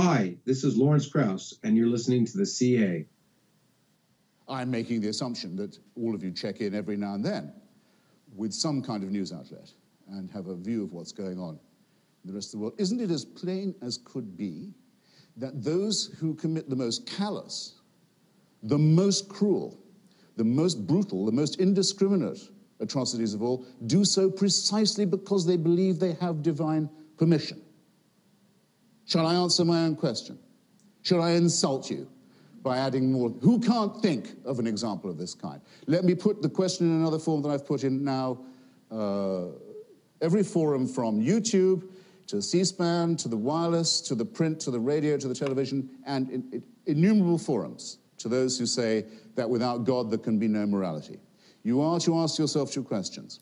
Hi, this is Lawrence Krauss, and you're listening to the CA. I'm making the assumption that all of you check in every now and then with some kind of news outlet and have a view of what's going on in the rest of the world. Isn't it as plain as could be that those who commit the most callous, the most cruel, the most brutal, the most indiscriminate atrocities of all do so precisely because they believe they have divine permission? Shall I answer my own question? Shall I insult you by adding more? Who can't think of an example of this kind? Let me put the question in another form that I've put in now. Uh, every forum from YouTube to C-SPAN, to the wireless, to the print, to the radio, to the television, and in, in, innumerable forums to those who say that without God there can be no morality. You are to ask yourself two questions.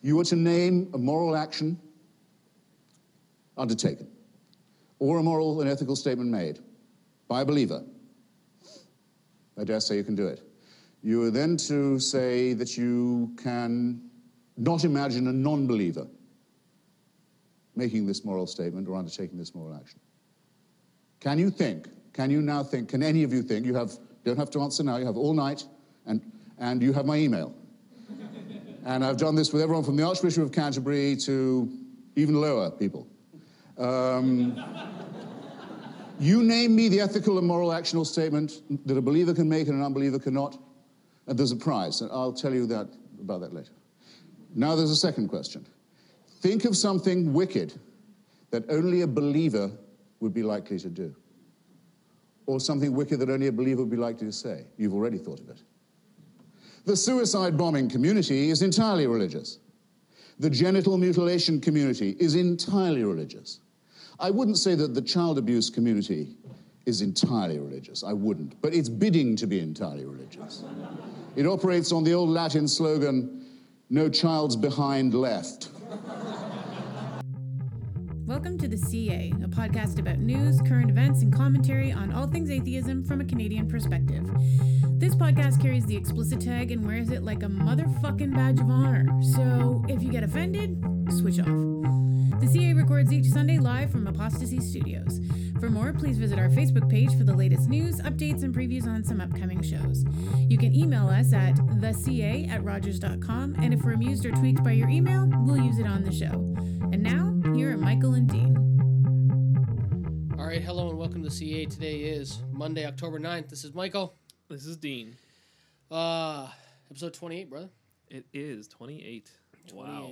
You are to name a moral action undertaken or a moral and ethical statement made by a believer, I dare say you can do it. You are then to say that you can not imagine a non believer making this moral statement or undertaking this moral action. Can you think? Can you now think? Can any of you think? You have, don't have to answer now, you have all night, and, and you have my email. and I've done this with everyone from the Archbishop of Canterbury to even lower people. Um, you name me the ethical and moral actional statement that a believer can make and an unbeliever cannot, and there's a prize. And I'll tell you that about that later. Now there's a second question. Think of something wicked that only a believer would be likely to do. Or something wicked that only a believer would be likely to say. You've already thought of it. The suicide bombing community is entirely religious. The genital mutilation community is entirely religious. I wouldn't say that the child abuse community is entirely religious. I wouldn't. But it's bidding to be entirely religious. it operates on the old Latin slogan, no child's behind left. Welcome to the CA, a podcast about news, current events, and commentary on all things atheism from a Canadian perspective. This podcast carries the explicit tag and wears it like a motherfucking badge of honor. So if you get offended, switch off. The CA records each Sunday live from Apostasy Studios. For more, please visit our Facebook page for the latest news, updates, and previews on some upcoming shows. You can email us at theca at rogers.com, and if we're amused or tweaked by your email, we'll use it on the show. And now, here are Michael and Dean. All right, hello and welcome to CA. Today is Monday, October 9th. This is Michael. This is Dean. Uh, episode 28, brother. It is 28. 28. Wow.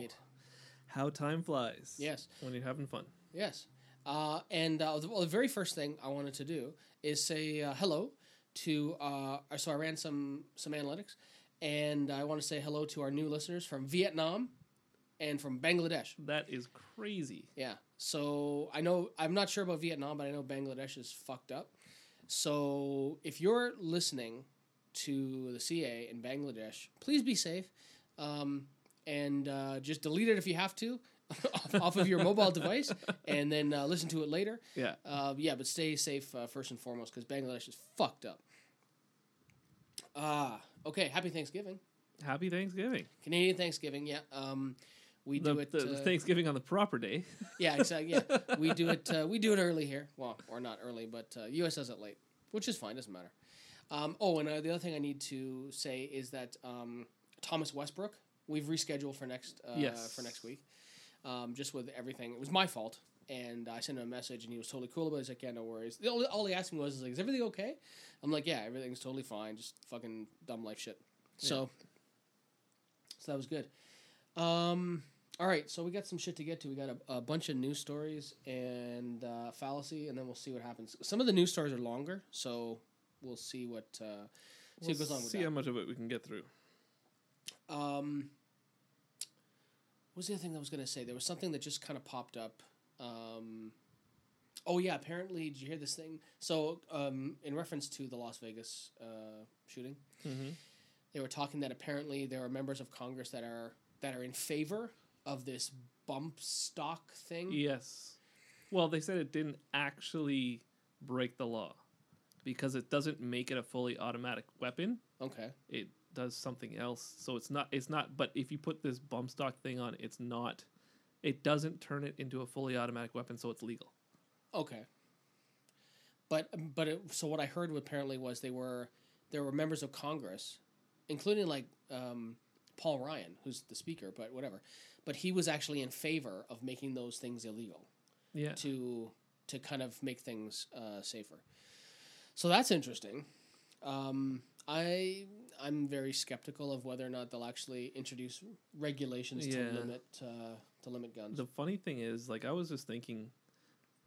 How time flies. Yes. When you're having fun. Yes. Uh, and uh, the, well, the very first thing I wanted to do is say uh, hello to. Uh, so I ran some some analytics, and I want to say hello to our new listeners from Vietnam and from Bangladesh. That is crazy. Yeah. So I know I'm not sure about Vietnam, but I know Bangladesh is fucked up. So if you're listening to the CA in Bangladesh, please be safe. Um, and uh, just delete it if you have to off, of your mobile device and then uh, listen to it later. Yeah. Uh, yeah, but stay safe uh, first and foremost because Bangladesh is fucked up. Ah, okay. Happy Thanksgiving. Happy Thanksgiving. Canadian Thanksgiving. Yeah. Um, we the, do it. The, uh, Thanksgiving on the proper day. yeah, exactly. Yeah, we do it. Uh, we do it early here. Well, or not early, but U.S. does it late, which is fine. Doesn't matter. Um, oh, and the other thing I need to say is that um, Thomas Westbrook we've rescheduled for next uh, yes. for next week. Um, just with everything, it was my fault, and I sent him a message, and he was totally cool about it. He's like, "Yeah, no worries." All, all he asked me was, "Like, is everything okay?" I'm like, "Yeah, everything's totally fine. Just fucking dumb life shit." Yeah. So, so that was good. Um, all right, so we got some shit to get to. We got a, a bunch of news stories and uh, fallacy, and then we'll see what happens. Some of the news stories are longer, so we'll see what uh, see we'll what goes on with see how much of it we can get through. Um, was the other thing I was going to say? There was something that just kind of popped up. Um, oh yeah, apparently, did you hear this thing? So, um, in reference to the Las Vegas uh, shooting, mm-hmm. they were talking that apparently there are members of Congress that are that are in favor of this bump stock thing. Yes. Well, they said it didn't actually break the law because it doesn't make it a fully automatic weapon. Okay. It does something else. So it's not it's not but if you put this bump stock thing on, it's not it doesn't turn it into a fully automatic weapon, so it's legal. Okay. but but it, so what I heard apparently was they were there were members of Congress, including like um, Paul Ryan, who's the speaker, but whatever. But he was actually in favor of making those things illegal Yeah. to to kind of make things uh, safer. So that's interesting. Um, I I'm very skeptical of whether or not they'll actually introduce regulations Yeah. to limit uh, to limit guns. The funny thing is, like, I was just thinking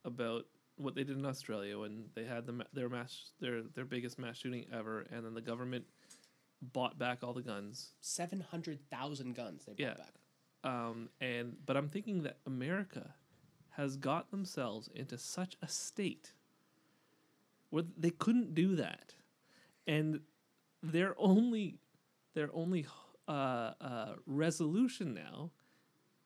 about what they did in Australia when they had the, ma- their mass their their biggest mass shooting ever, and then the government bought back all the guns. Seven hundred thousand guns they brought Yeah. back. Um, and but I'm thinking that America has got themselves into such a state where they couldn't do that, and their only their only uh, uh, resolution now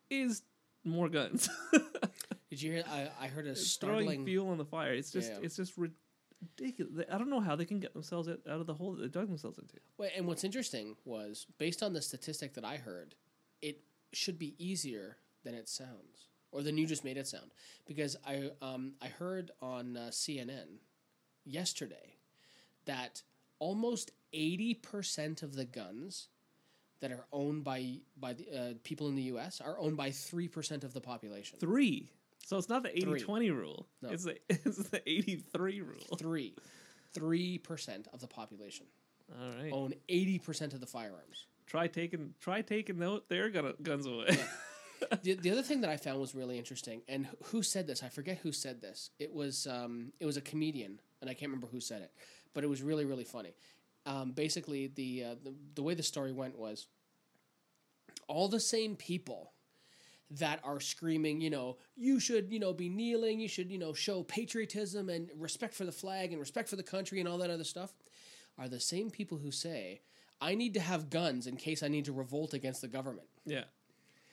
is more guns. Did you hear? I, I heard a It's throwing fuel on the fire. It's just Yeah. it's just ridiculous. I don't know how they can get themselves out out of the hole that they dug themselves into. Well, and what's interesting was based on the statistic that I heard, it should be easier than it sounds, or than you just made it sound, because I um, I heard on uh, CNN yesterday that almost eighty percent of the guns that are owned by by the uh, people in the U.S. are owned by three percent of the population. Three. So it's not the Three. 80-20 rule. No. It's the it's the 83 rule. Three, three percent of the population All right. own eighty percent of the firearms. Try taking try taking tho- their gun, guns away. the, the other thing that I found was really interesting, and who said this? I forget who said this. It was um, it was a comedian, and I can't remember who said it, but it was really really funny. Um, basically, the, uh, the the way the story went was all the same people that are screaming, you know, you should, you know, be kneeling, you should, you know, show patriotism and respect for the flag and respect for the country and all that other stuff, are the same people who say, I need to have guns in case I need to revolt against the government. yeah.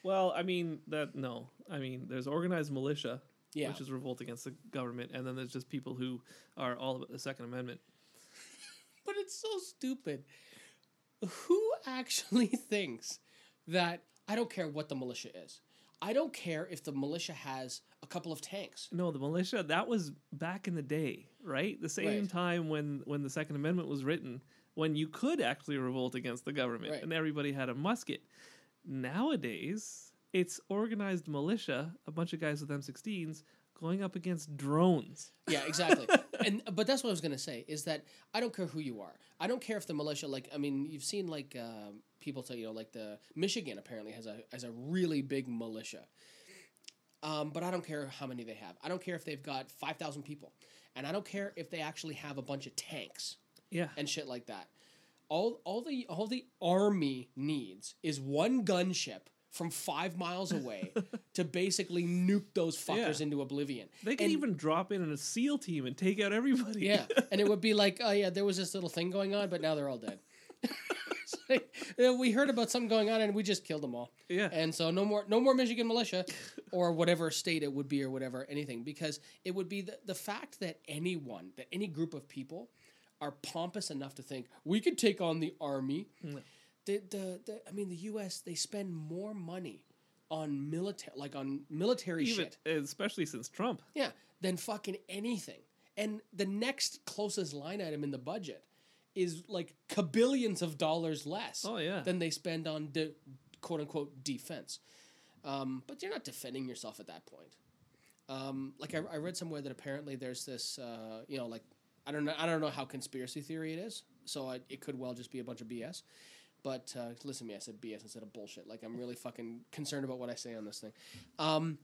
Well, I mean that no. I mean there's organized militia, Yeah. which is revolt against the government, and then there's just people who are all about the Second Amendment. But it's so stupid. Who actually thinks that I don't care what the militia is? I don't care if the militia has a couple of tanks. No, the militia that was back in the day, right? The same Right. time when when the Second Amendment was written, when you could actually revolt against the government, Right. and everybody had a musket. Nowadays, it's organized militia, a bunch of guys with M16s going up against drones. Yeah, exactly. and but that's what I was gonna say is that I don't care who you are. I don't care if the militia like I mean you've seen like uh, people tell you know like the Michigan apparently has a has a really big militia. Um, but I don't care how many they have. I don't care if they've got five thousand people, and I don't care if they actually have a bunch of tanks. Yeah, and shit like that. All all the all the army needs is one gunship from five miles away to basically nuke those fuckers Yeah. into oblivion. they could And- even drop in on a SEAL team and take out everybody. yeah, and it would be like, oh yeah, there was this little thing going on, but now they're all dead. Like, we heard about something going on and we just killed them all. Yeah. And so no more no more Michigan militia or whatever state it would be or whatever anything because it would be the, the fact that anyone that any group of people are pompous enough to think we could take on the army. The, the the I mean the US they spend more money on military like on military even shit. especially since Trump. Yeah, than fucking anything. And the next closest line item in the budget is like kabillions of dollars less Oh, yeah. than they spend on de- quote unquote defense. Um, but you're not defending yourself at that point. Um, like I, I read somewhere that apparently there's this, uh, you know, like I don't know, I don't know how conspiracy theory it is. So I, it could well just be a bunch of BS. But uh, listen to me, I said BS instead of bullshit. Like I'm really fucking concerned about what I say on this thing. Um,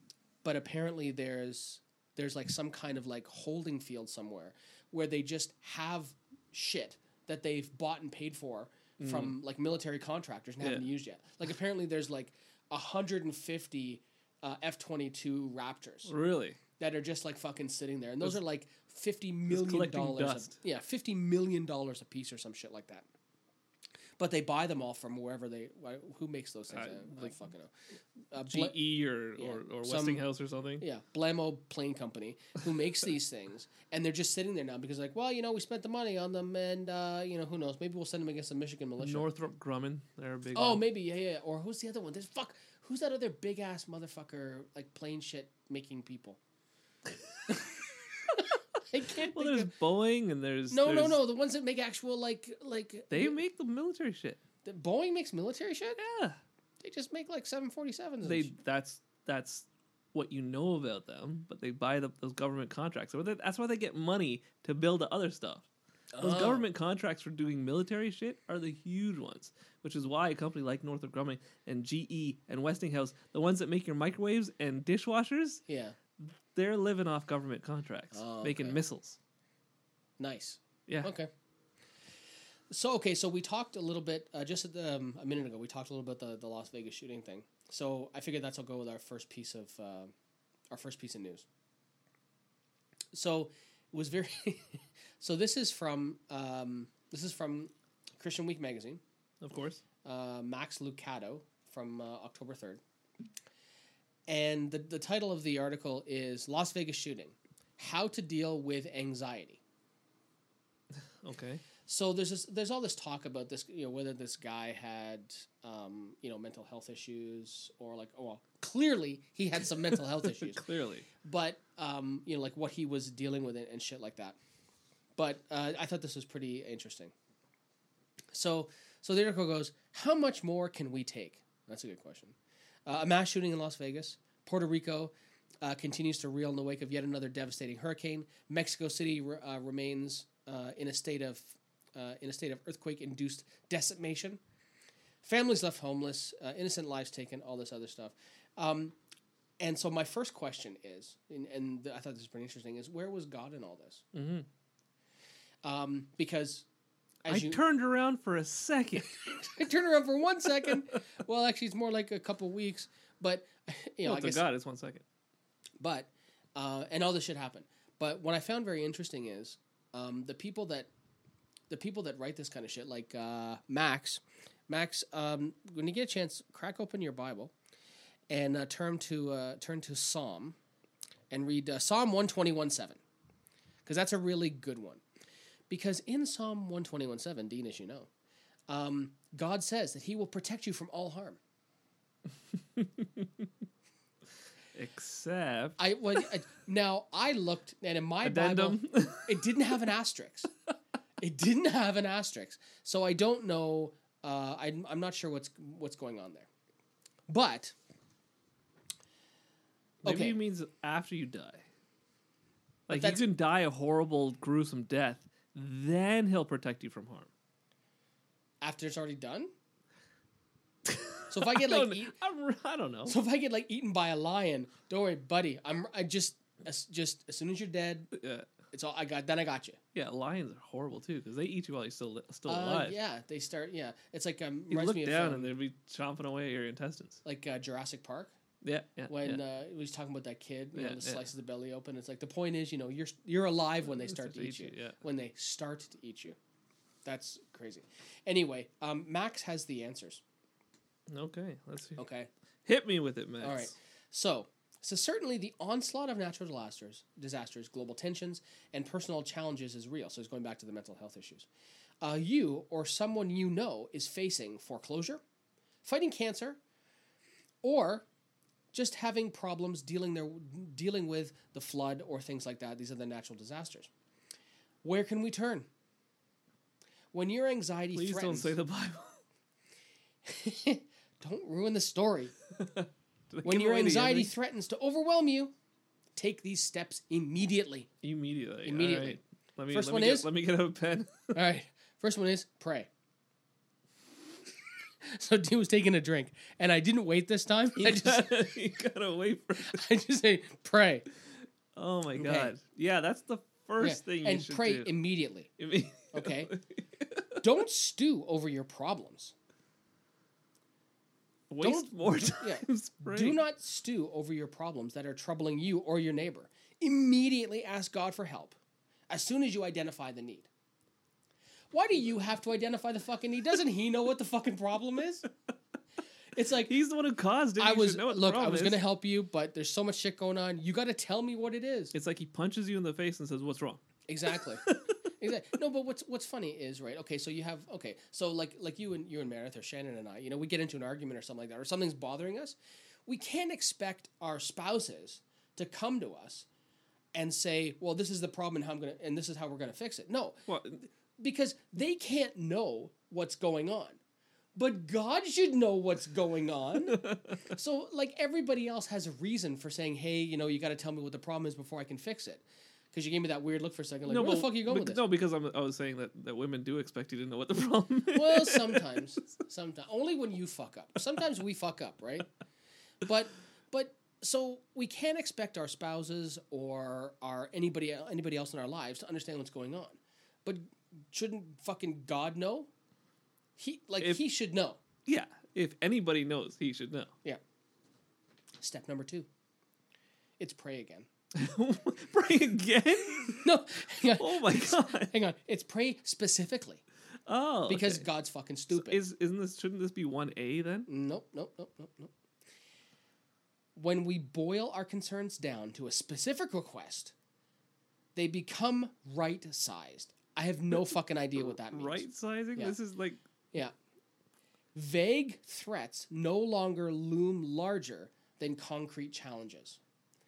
but apparently there's there's like some kind of like holding field somewhere where they just have shit that they've bought and paid for from like military contractors and haven't used yet. Like apparently there's like 150 uh, F22 Raptors Really? that are just like fucking sitting there, and those are like fifty million dollars. dust. Yeah, 50 million dollars a piece or some shit like that. But they buy them all from wherever they. Who makes those things? Uh, I, I don't fucking know. Uh, GE or, Yeah. or, or Some- Westinghouse or something? yeah, Blamo Plane Company, who makes these things, and they're just sitting there now because, like, well, you know, we spent the money on them, and uh, you know, who knows? Maybe we'll send them against the Michigan militia. Northrop Grumman, they're a big oh, one. maybe, yeah, yeah. Or who's the other one? There's fuck. Who's that other big ass motherfucker like plane shit making people? I can't Well, there's of- Boeing and there's no, no, there's- no. The ones that make actual like like They make the military shit. the Boeing makes military shit. Yeah, They just make like seven forty sevens. they that's that's what you know about them, but they buy the, those government contracts. So That's why they get money to build the other stuff. Those Oh. government contracts for doing military shit are the huge ones, which is why a company like Northrop Grumman and GE and Westinghouse, the ones that make your microwaves and dishwashers, Yeah, they're living off government contracts, Oh, making okay. missiles. nice. Yeah. Okay. So okay, so we talked a little bit uh, just at the, um, a minute ago. We talked a little bit the the Las Vegas shooting thing. So I figured that's will go with our first piece of uh, our first piece of news. So it was very. so this is from um, this is from Christian Week magazine. Of course. uh, Max Lucado from uh, October 3rd. And the, the title of the article is Las Vegas Shooting How to Deal with Anxiety. Okay. So there's this, there's all this talk about this, you know, whether this guy had, um, you know, mental health issues or like, oh, well, clearly he had some mental health issues Clearly. but um, you know, like what he was dealing with and shit like that. But uh, I thought this was pretty interesting. So, so the article goes: How much more can we take? That's a good question. Uh, a mass shooting in Las Vegas, Puerto Rico. Uh, continues to reel in the wake of yet another devastating hurricane. Mexico City re- uh, remains uh, in a state of uh, in a state of earthquake-induced decimation. Families left homeless, uh, innocent lives taken, all this other stuff. Um, and so my first question is, and, and I thought this was pretty interesting, is where was God in all this? Mm-hmm. Um, because as I you turned around for a second. I turned around for one second. well, actually, it's more like a couple weeks, but you know, well, I guess. God, it's one second. But uh, and all this shit happened. But what I found very interesting is um, the people that the people that write this kind of shit, like uh, Max. Max, um, when you get a chance, crack open your Bible and uh, turn to uh, turn to Psalm and read uh, Psalm one twenty one seven because that's a really good one. Because in Psalm one twenty one seven, Dean, as you know, um, God says that He will protect you from all harm. Except I well, I- now I looked and in my addendum. Bible it didn't have an asterisk. it didn't have an asterisk, so I don't know. Uh, I'm I'm not sure what's what's going on there, but Maybe it means after you die. Like you can die a horrible, gruesome death, then he'll protect you from harm. after it's already done. So if I get I like eat, I'm, I don't know. so if I get like eaten by a lion, don't worry, buddy. I'm I just as, just as soon as you're dead, yeah, it's all I got. Then I got you. yeah, lions are horrible too because they eat you while you're still still Uh, alive. yeah, they start. Yeah, it's like um. You reminds look me of, down um, and they'd be chomping away at your intestines. like uh, Jurassic Park. Yeah, yeah. when yeah. uh, he was talking about that kid, you Yeah, know, yeah. slices the belly open. It's like the point is, you know, you're you're alive when they start to eat you. yeah. When they start to eat you, that's crazy. Anyway, um, Max has the answers. Okay, let's see. Okay, Hit me with it, Max. all right. So, so certainly the onslaught of natural disasters, disasters, global tensions, and personal challenges is real. So it's going back to the mental health issues. Uh, you or someone you know is facing foreclosure, fighting cancer, or just having problems dealing their dealing with the flood or things like that. These are the natural disasters. Where can we turn? When your anxiety Please don't threatens, say the Bible. don't ruin the story. when your anxiety threatens to overwhelm you, take these steps immediately. immediately. Immediately. Right. Let me, First let one me get- is- let me get out a pen. All right. First one is pray. so Dean was taking a drink, and I didn't wait this time. I just, gotta, you gotta wait for. I just say pray Oh my god! Yeah, that's the Yeah, first thing you and should pray do. immediately. Immediately. Okay. Don't stew over your problems. Waste Don't- more time. yeah. praying. Do not stew over your problems that are troubling you or your neighbor. Immediately ask God for help as soon as you identify the need. Why do you have to identify the fucking need? Doesn't he know what the fucking problem is? It's like He's the one who caused it. I You was know what the look, I was is. gonna help you, but there's so much shit going on. You got to tell me what it is. It's like he punches you in the face and says, "What's wrong?" Exactly. exactly. No, but what's what's funny is right. Okay, so you have okay, so like like you and you and Meredith or Shannon and I, you know, we get into an argument or something like that, or something's bothering us. We can't expect our spouses to come to us and say, "Well, this is the problem, and how I'm gonna, and this is how we're gonna fix it." No, Well, because they can't know what's going on. But God should know what's going on. so, like, everybody else has a reason for saying, hey, you know, you got to tell me what the problem is before I can fix it. Because you gave me that weird look for a second, like, where the fuck are you going bec- with this? No, because I'm, I was saying that, that women do expect you to know what the problem is. Well, sometimes, sometimes only when you fuck up. Sometimes we fuck up, right? But, but so we can't expect our spouses or our anybody anybody else in our lives to understand what's going on. But shouldn't fucking God know? He like If- he should know. yeah, if anybody knows, he should know. Yeah. Step number two. It's pray again. Pray again? No. Oh my god! Hang on. It's pray specifically Oh, because okay. God's fucking stupid. is isn't this shouldn't this be one A then? Nope, nope, nope, nope, nope. When we boil our concerns down to a specific request, they become right sized. I have no fucking idea what that means. Right sizing. Yeah. This is like Yeah. Vague threats no longer loom larger than concrete challenges.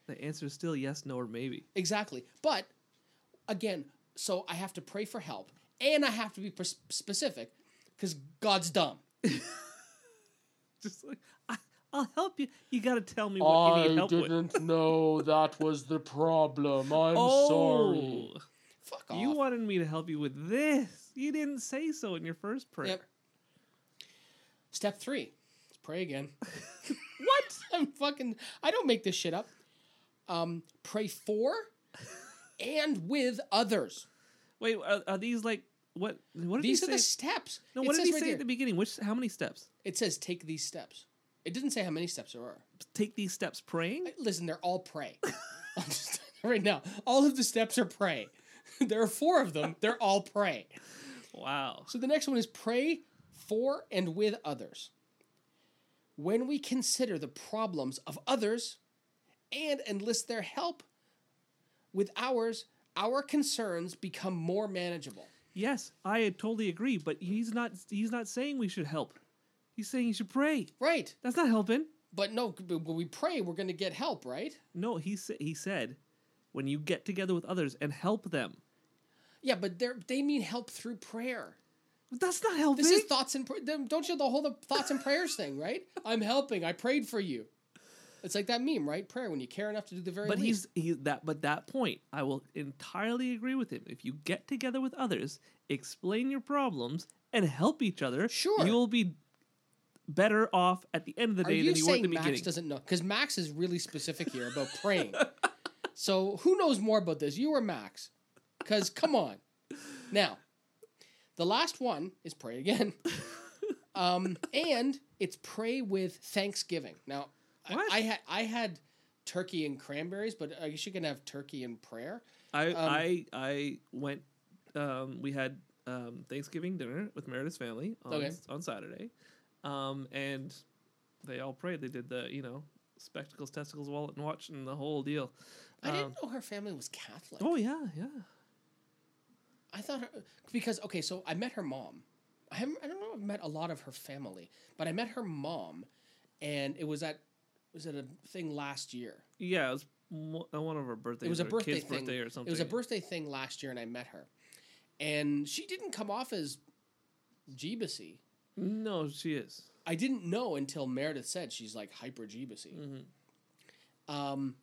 the answer is still yes, no, or maybe. Exactly. But again, so I have to pray for help and I have to be pers- specific because God's dumb. Just like I, I'll help you. You got to tell me what you need help with. I didn't know that was the problem. I'm Oh, Fuck off. you wanted me to help you with this. You didn't say so in your first prayer. Yep. Step three. Let's pray again. What? I'm fucking. I don't make this shit up. Um, pray for and with others. Wait, are, are these like what? What did These he are the steps. no, It what did he right say at the beginning? Which? How many steps? It says take these steps. It didn't say how many steps there are. Take these steps praying. Listen, they're all pray. Right now. All of the steps are pray. there are four of them. They're all pray. Wow. So the next one is pray for and with others. When we consider the problems of others and enlist their help with ours, our concerns become more manageable. Yes, I totally agree. But he's not. He's not saying we should help. He's saying you should pray. Right. That's not helping. But no, but when we pray, we're going to get help, right? No, he sa- he said, when you get together with others and help them. Yeah, but they they mean help through prayer. That's not helping. This is thoughts and pr- them- don't you the whole the thoughts and prayers thing, right? I'm helping. I prayed for you. It's like that meme, right? Prayer when you care enough to do the very but least. he's he that. But that point, I will entirely agree with him. If you get together with others, explain your problems, and help each other, Sure. you will be better off at the end of the Are day you than you were at the Max beginning. doesn't know? Because Max is really specific here about praying. so who knows more about this, you or Max? Because come on. Now, the last one is pray again, um, and it's pray with thanksgiving. Now, I, I had I had turkey and cranberries, but I guess you can have turkey and prayer. I Um, I I went. Um, we had um, Thanksgiving dinner with Meredith's family on Okay. on Saturday, um, and they all prayed. They did the you know spectacles, testicles, wallet, and watch, and the whole deal. I Um, didn't know her family was Catholic. Oh yeah, yeah. I thought her, because okay, so I met her mom. I haven't. I don't know. if I've met a lot of her family, but I met her mom, and it was at was it a thing last year? Yeah, it was mo- uh, one of our birthdays. It was a birthday kid's thing. birthday or something. It was a birthday thing last year, and I met her, and she didn't come off as Jeebusy. No, she is. I didn't know until Meredith said she's like hyper Jeebusy. Mm-hmm. Um,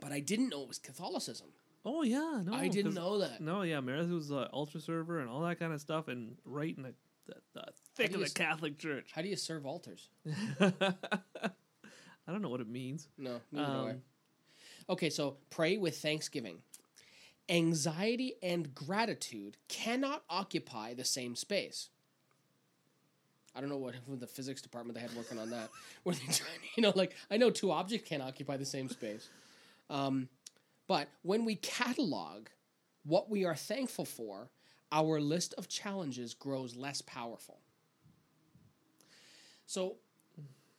but I didn't know it was Catholicism. Oh yeah, no, I didn't know that. No, yeah, Meredith was an altar server and all that kind of stuff, and right in the, the, the thick of the s- Catholic Church. How do you serve altars? I don't know what it means. No. Um, Okay, so pray with thanksgiving. Anxiety and gratitude cannot occupy the same space. I don't know what what the physics department they had working on that. Were they trying, you know, like I know two objects can't occupy the same space. Um, but when we catalog what we are thankful for, our list of challenges grows less powerful. So,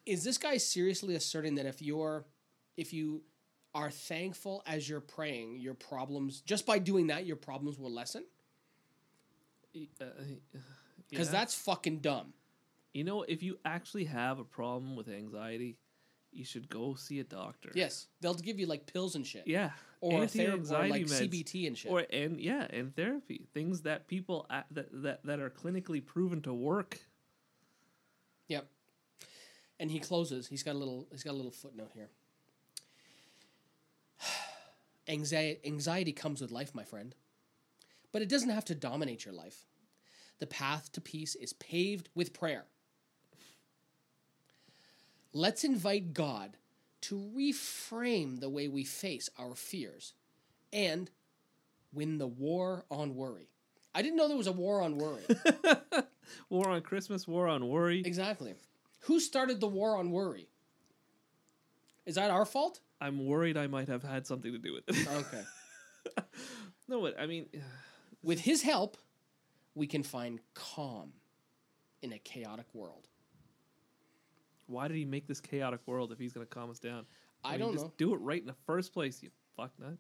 is this guy seriously asserting that if you're, if you are thankful as you're praying, your problems just by doing that, your problems will lessen? Uh, Because yeah. that's fucking dumb. You know, if you actually have a problem with anxiety, you should go see a doctor. Yes, they'll give you like pills and shit. Yeah. Or, ther- or Anti-anxiety like meds. CBT and shit. Or and yeah, and therapy things that people that, that that are clinically proven to work. Yep. And he closes. He's got a little. He's got a little footnote here. Anxiety, anxiety comes with life, my friend, but it doesn't have to dominate your life. The path to peace is paved with prayer. Let's invite God to reframe the way we face our fears and win the war on worry. I didn't know there was a war on worry. War on Christmas, war on worry. Exactly. Who started the war on worry? Is that our fault? I'm worried I might have had something to do with it. Okay. no, but I mean, With his help, we can find calm in a chaotic world. Why did he make this chaotic world if he's going to calm us down? I mean, don't just know. Do it right in the first place, you fuck nut.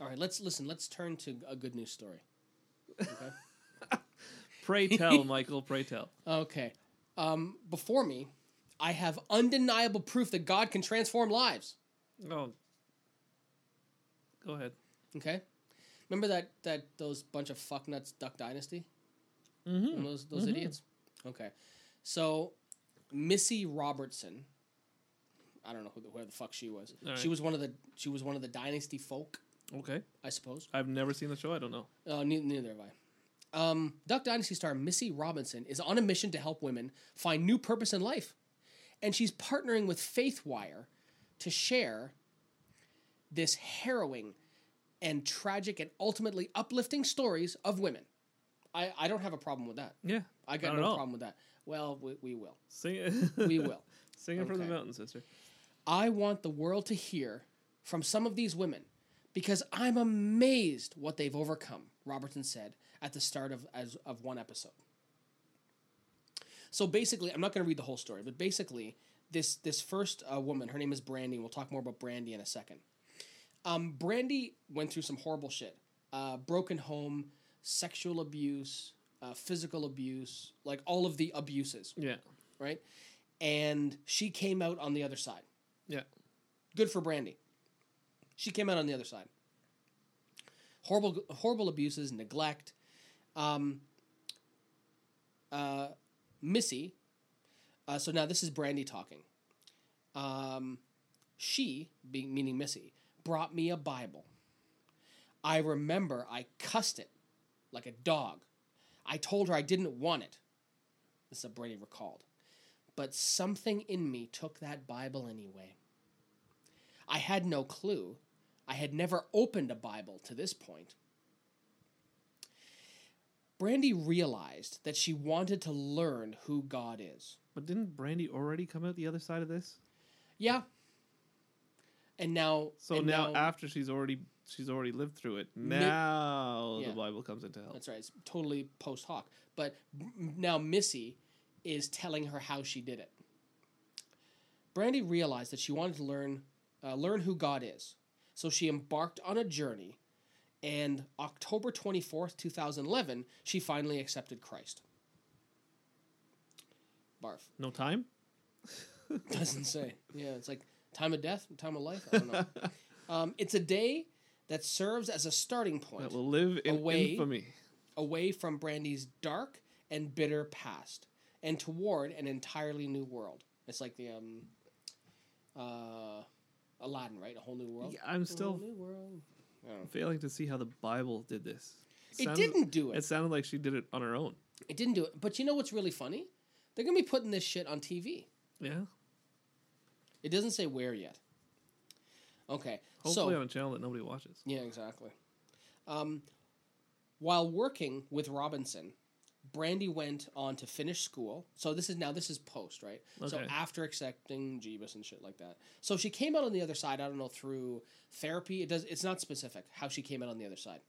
All right, let's listen. Let's turn to a good news story. Okay. Pray tell, Michael. Pray tell. okay. Um, before me, I have undeniable proof that God can transform lives. Oh, go ahead. Okay. Remember that that those bunch of fucknuts Duck Dynasty? Mm-hmm. Those those idiots. Okay. So Missy Robertson. I don't know who the, where the fuck she was. All She right. was one of the she was one of the Dynasty folk, Okay. I suppose. I've never seen the show. I don't know. Uh, neither, neither have I. Um, Duck Dynasty star Missy Robinson is on a mission to help women find new purpose in life. And she's partnering with FaithWire to share this harrowing and tragic and ultimately uplifting stories of women. I, I don't have a problem with that. Yeah. I got not at no all. problem with that. Well, we, we will. Sing it. We will. Sing it from the Okay. mountain, sister. I want the world to hear from some of these women because I'm amazed what they've overcome, Robertson said at the start of, as, of one episode. So basically, I'm not going to read the whole story, but basically, this, this first uh, woman, her name is Brandy, and we'll talk more about Brandy in a second. Um, Brandy went through some horrible shit uh, broken home, sexual abuse, uh, physical abuse, like all of the abuses, Yeah. right? And she came out on the other side. Yeah. Good for Brandy. She came out on the other side. Horrible, horrible abuses, neglect. Um, uh, Missy. Uh, so now this is Brandy talking. Um, she, being meaning Missy, brought me a Bible. I remember I cussed it like a dog. I told her I didn't want it. This is what Brandy recalled. But something in me took that Bible anyway. I had no clue. I had never opened a Bible to this point. Brandy realized that she wanted to learn who God is. But didn't Brandy already come out the other side of this? Yeah. And now So and now, after she's already she's already lived through it, now Yeah. the Bible comes into help. That's right. It's totally post hoc. But now Missy is telling her how she did it. Brandy realized that she wanted to learn uh, learn who God is. So she embarked on a journey and October 24th, 2011, she finally accepted Christ. Barf. No time? Doesn't say. Yeah, it's like time of death, time of life. I don't know. um, it's a day that serves as a starting point That will live in Away. infamy. away from Brandy's dark and bitter past and toward an entirely new world. It's like the um, uh, Aladdin, right? A whole new world. Yeah, I'm A still whole new world. I don't know. failing to see how the Bible did this. It Sounded- didn't do it. It sounded like she did it on her own. It didn't do it. But you know what's really funny? They're gonna be putting this shit on TV. Yeah. It doesn't say where yet. Okay, Hopefully so on a channel that nobody watches. Yeah, exactly. Um, while working with Robinson, Brandy went on to finish school. So this is now this is post, right? Okay. So after accepting Jeebus and shit like that. So she came out on the other side. I don't know through therapy. It does. It's not specific how she came out on the other side.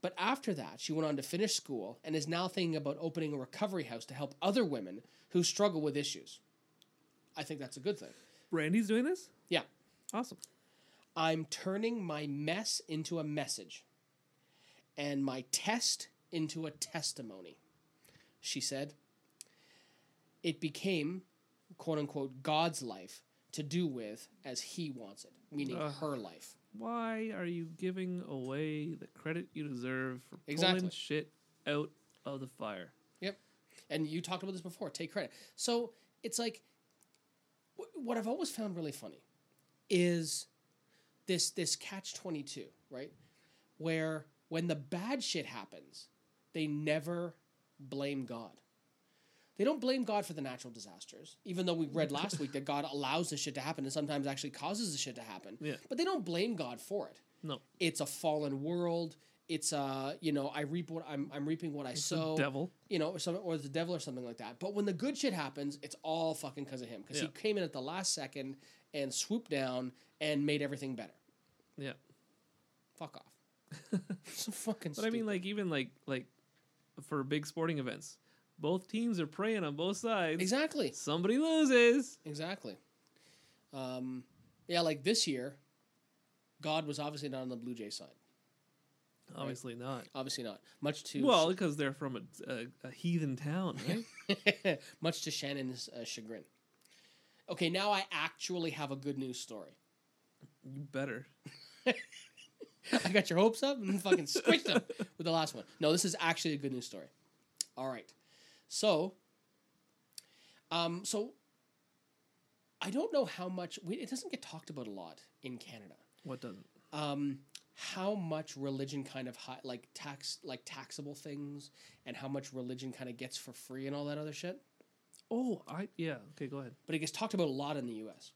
But after that, she went on to finish school and is now thinking about opening a recovery house to help other women who struggle with issues. I think that's a good thing. Brandy's doing this? Yeah. Awesome. I'm turning my mess into a message and my test into a testimony, she said. It became, quote unquote, God's life to do with as he wants it, meaning Ugh. her life. Why are you giving away the credit you deserve for Exactly. pulling shit out of the fire? Yep. And you talked about this before. Take credit. So it's like what I've always found really funny is this this catch twenty two, right? Where when the bad shit happens, they never blame God. They don't blame God for the natural disasters, even though we read last week that God allows this shit to happen and sometimes actually causes the shit to happen. Yeah. But they don't blame God for it. No. It's a fallen world. It's uh, you know, I reap what I'm I'm reaping what I The sow devil. you know, or, some, or the devil or something like that. But when the good shit happens, it's all fucking because of him. Because Yeah. he came in at the last second and swooped down and made everything better. Yeah. Fuck off. so fucking. But I mean, like even like like for big sporting events, both teams are praying on both sides. exactly, Somebody loses. exactly. Um, yeah, like this year, God was obviously not on the Blue Jay side. Obviously not. Obviously not. Much to Well, because they're from a, a, a heathen town, right? much to Shannon's uh, chagrin. Okay, now I actually have a good news story. you better. I got your hopes up and fucking squished them with the last one. No, this is actually a good news story. All right. So, um, so I don't know how much we, it doesn't get talked about a lot in Canada. What doesn't? Um, how much religion kind of hi- like tax like taxable things and how much religion kind of gets for free and all that other shit. Oh, I yeah. Okay, go ahead. but it gets talked about a lot in the U.S.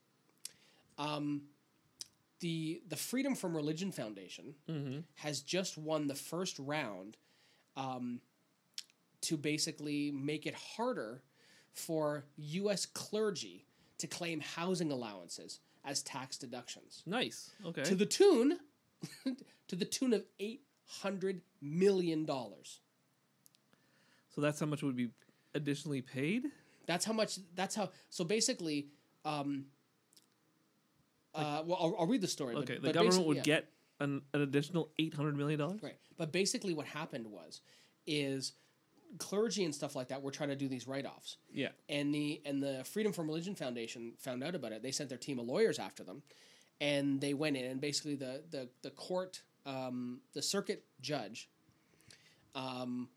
Um, the the Freedom from Religion Foundation Mm-hmm. has just won the first round um, to basically make it harder for U.S. clergy to claim housing allowances as tax deductions Nice. Okay. to the tune to the tune of eight hundred million dollars. so that's how much would be additionally paid. That's how much. That's how. So basically, um, uh, well, I'll, I'll read the story. but- Okay, the but government would yeah, get an, an additional eight hundred million dollars. right. But basically, what happened was, is clergy and stuff like that were trying to do these write-offs, Yeah. and the and the Freedom from Religion Foundation found out about it. They sent their team of lawyers after them, and they went in and basically the the the court, um, the circuit judge, um,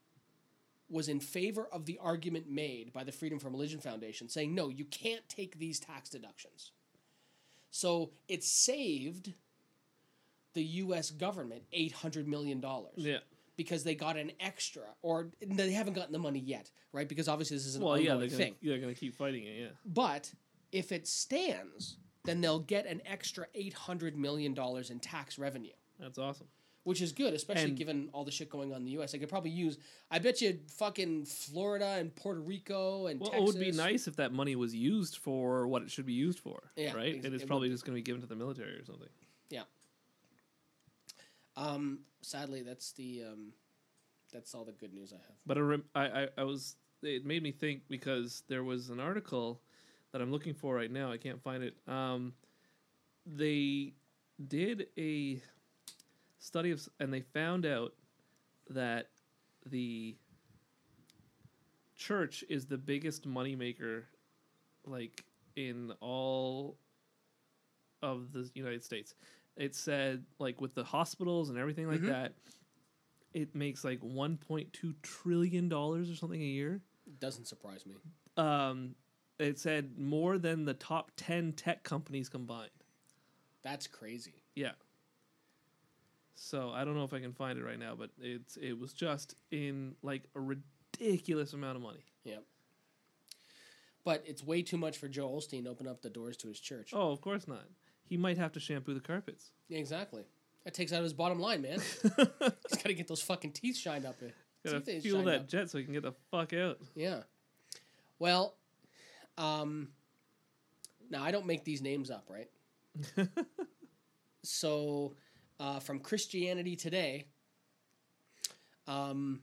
was in favor of the argument made by the Freedom from Religion Foundation, saying no, you can't take these tax deductions. So it saved the U.S. government eight hundred million dollars Yeah. because they got an extra, or they haven't gotten the money yet, right? Because obviously this is an Well, yeah, ongoing they're gonna, thing. they're gonna keep fighting it. Yeah. But if it stands, then they'll get an extra eight hundred million dollars in tax revenue, That's awesome. Which is good, especially And- given all the shit going on in the U.S. I could probably use. I bet you, fucking Florida and Puerto Rico and Well, Texas. it would be nice if that money was used for what it should be used for. Yeah, Right. ex- and it's it probably just gonna be given to the military or something. Yeah. Um, sadly, that's the um, that's all the good news I have. But I, rem- I, I, I was. It made me think because there was an article that I'm looking for right now. I can't find it. Um, they did a study of, and they found out that the church is the biggest moneymaker, like in all of the United States. It said like with the hospitals and everything like Mhm. that, it makes like 1.2 trillion dollars or something a year. Doesn't surprise me. Um, it said more than the top 10 tech companies combined. That's crazy. Yeah. So I don't know if I can find it right now, but it's it was just in like a ridiculous amount of money. Yep. But it's way too much for Joel Osteen to open up the doors to his church. Oh, of course not. He might have to shampoo the carpets. Yeah, exactly. That takes out his bottom line, man. He's got to get those fucking teeth shined up. Gotta Teeth ain't fuel that up. jet so he can get the fuck out. Yeah. Well, um, now I don't make these names up, right? so, uh, from Christianity Today, um,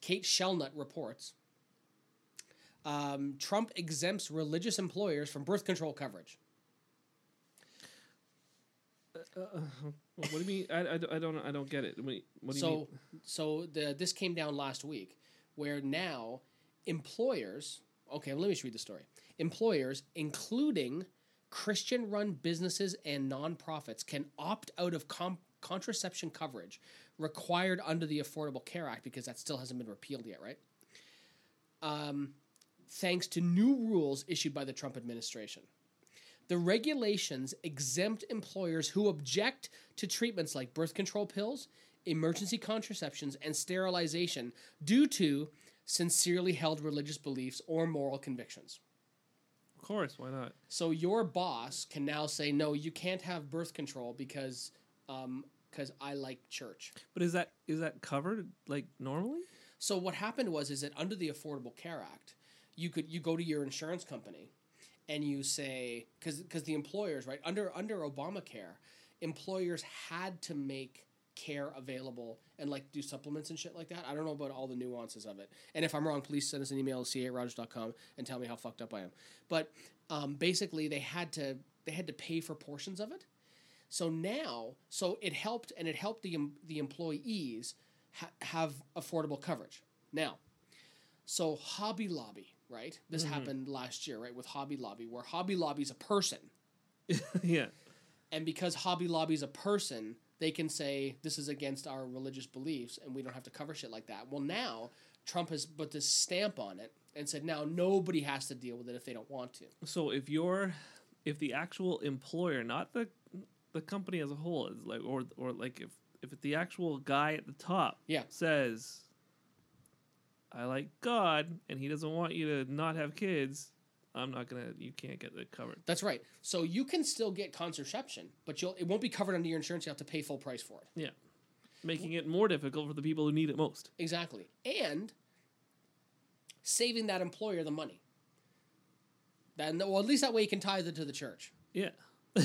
Kate Shellnutt reports um, Trump exempts religious employers from birth control coverage. What do you mean? I, I, don't- I don't I don't get it. What what do you so, mean? so the this came down last week, where now employers. Okay, let me just read the story. Employers, including Christian run businesses and nonprofits can opt out of com- contraception coverage required under the Affordable Care Act because that still hasn't been repealed yet, right? Um, thanks to new rules issued by the Trump administration. The regulations exempt employers who object to treatments like birth control pills, emergency contraceptions, and sterilization due to sincerely held religious beliefs or moral convictions. Of course, why not? So your boss can now say, no, you can't have birth control because um, because I like church. But is that is that covered like normally? So what happened was is that under the Affordable Care Act, you could you go to your insurance company and you say because because the employers right under under Obamacare, employers had to make care available and like do supplements and shit like that. I don't know about all the nuances of it. And if I'm wrong, please send us an email to ca@rogers.com and tell me how fucked up I am. But um, basically, they had to they had to pay for portions of it. So now, so it helped, and it helped the the employees ha- have affordable coverage. Now, so Hobby Lobby, right? This happened last year, right, with Hobby Lobby, where Hobby Lobby's a person, yeah. and because Hobby Lobby's a person, they can say this is against our religious beliefs, and we don't have to cover shit like that. Well, now Trump has put this stamp on it and said now nobody has to deal with it if they don't want to. So if you're if the actual employer, not the the company as a whole, is like or or like if if the actual guy at the top Yeah. says I like God and he doesn't want you to not have kids, I'm not gonna you can't get it covered. That's right. So you can still get contraception, but you'll it won't be covered under your insurance. You have to pay full price for it. Yeah. Making it more difficult for the people who need it most. Exactly. And saving that employer the money. Then, well, at least that way you can tie it to the church, Yeah.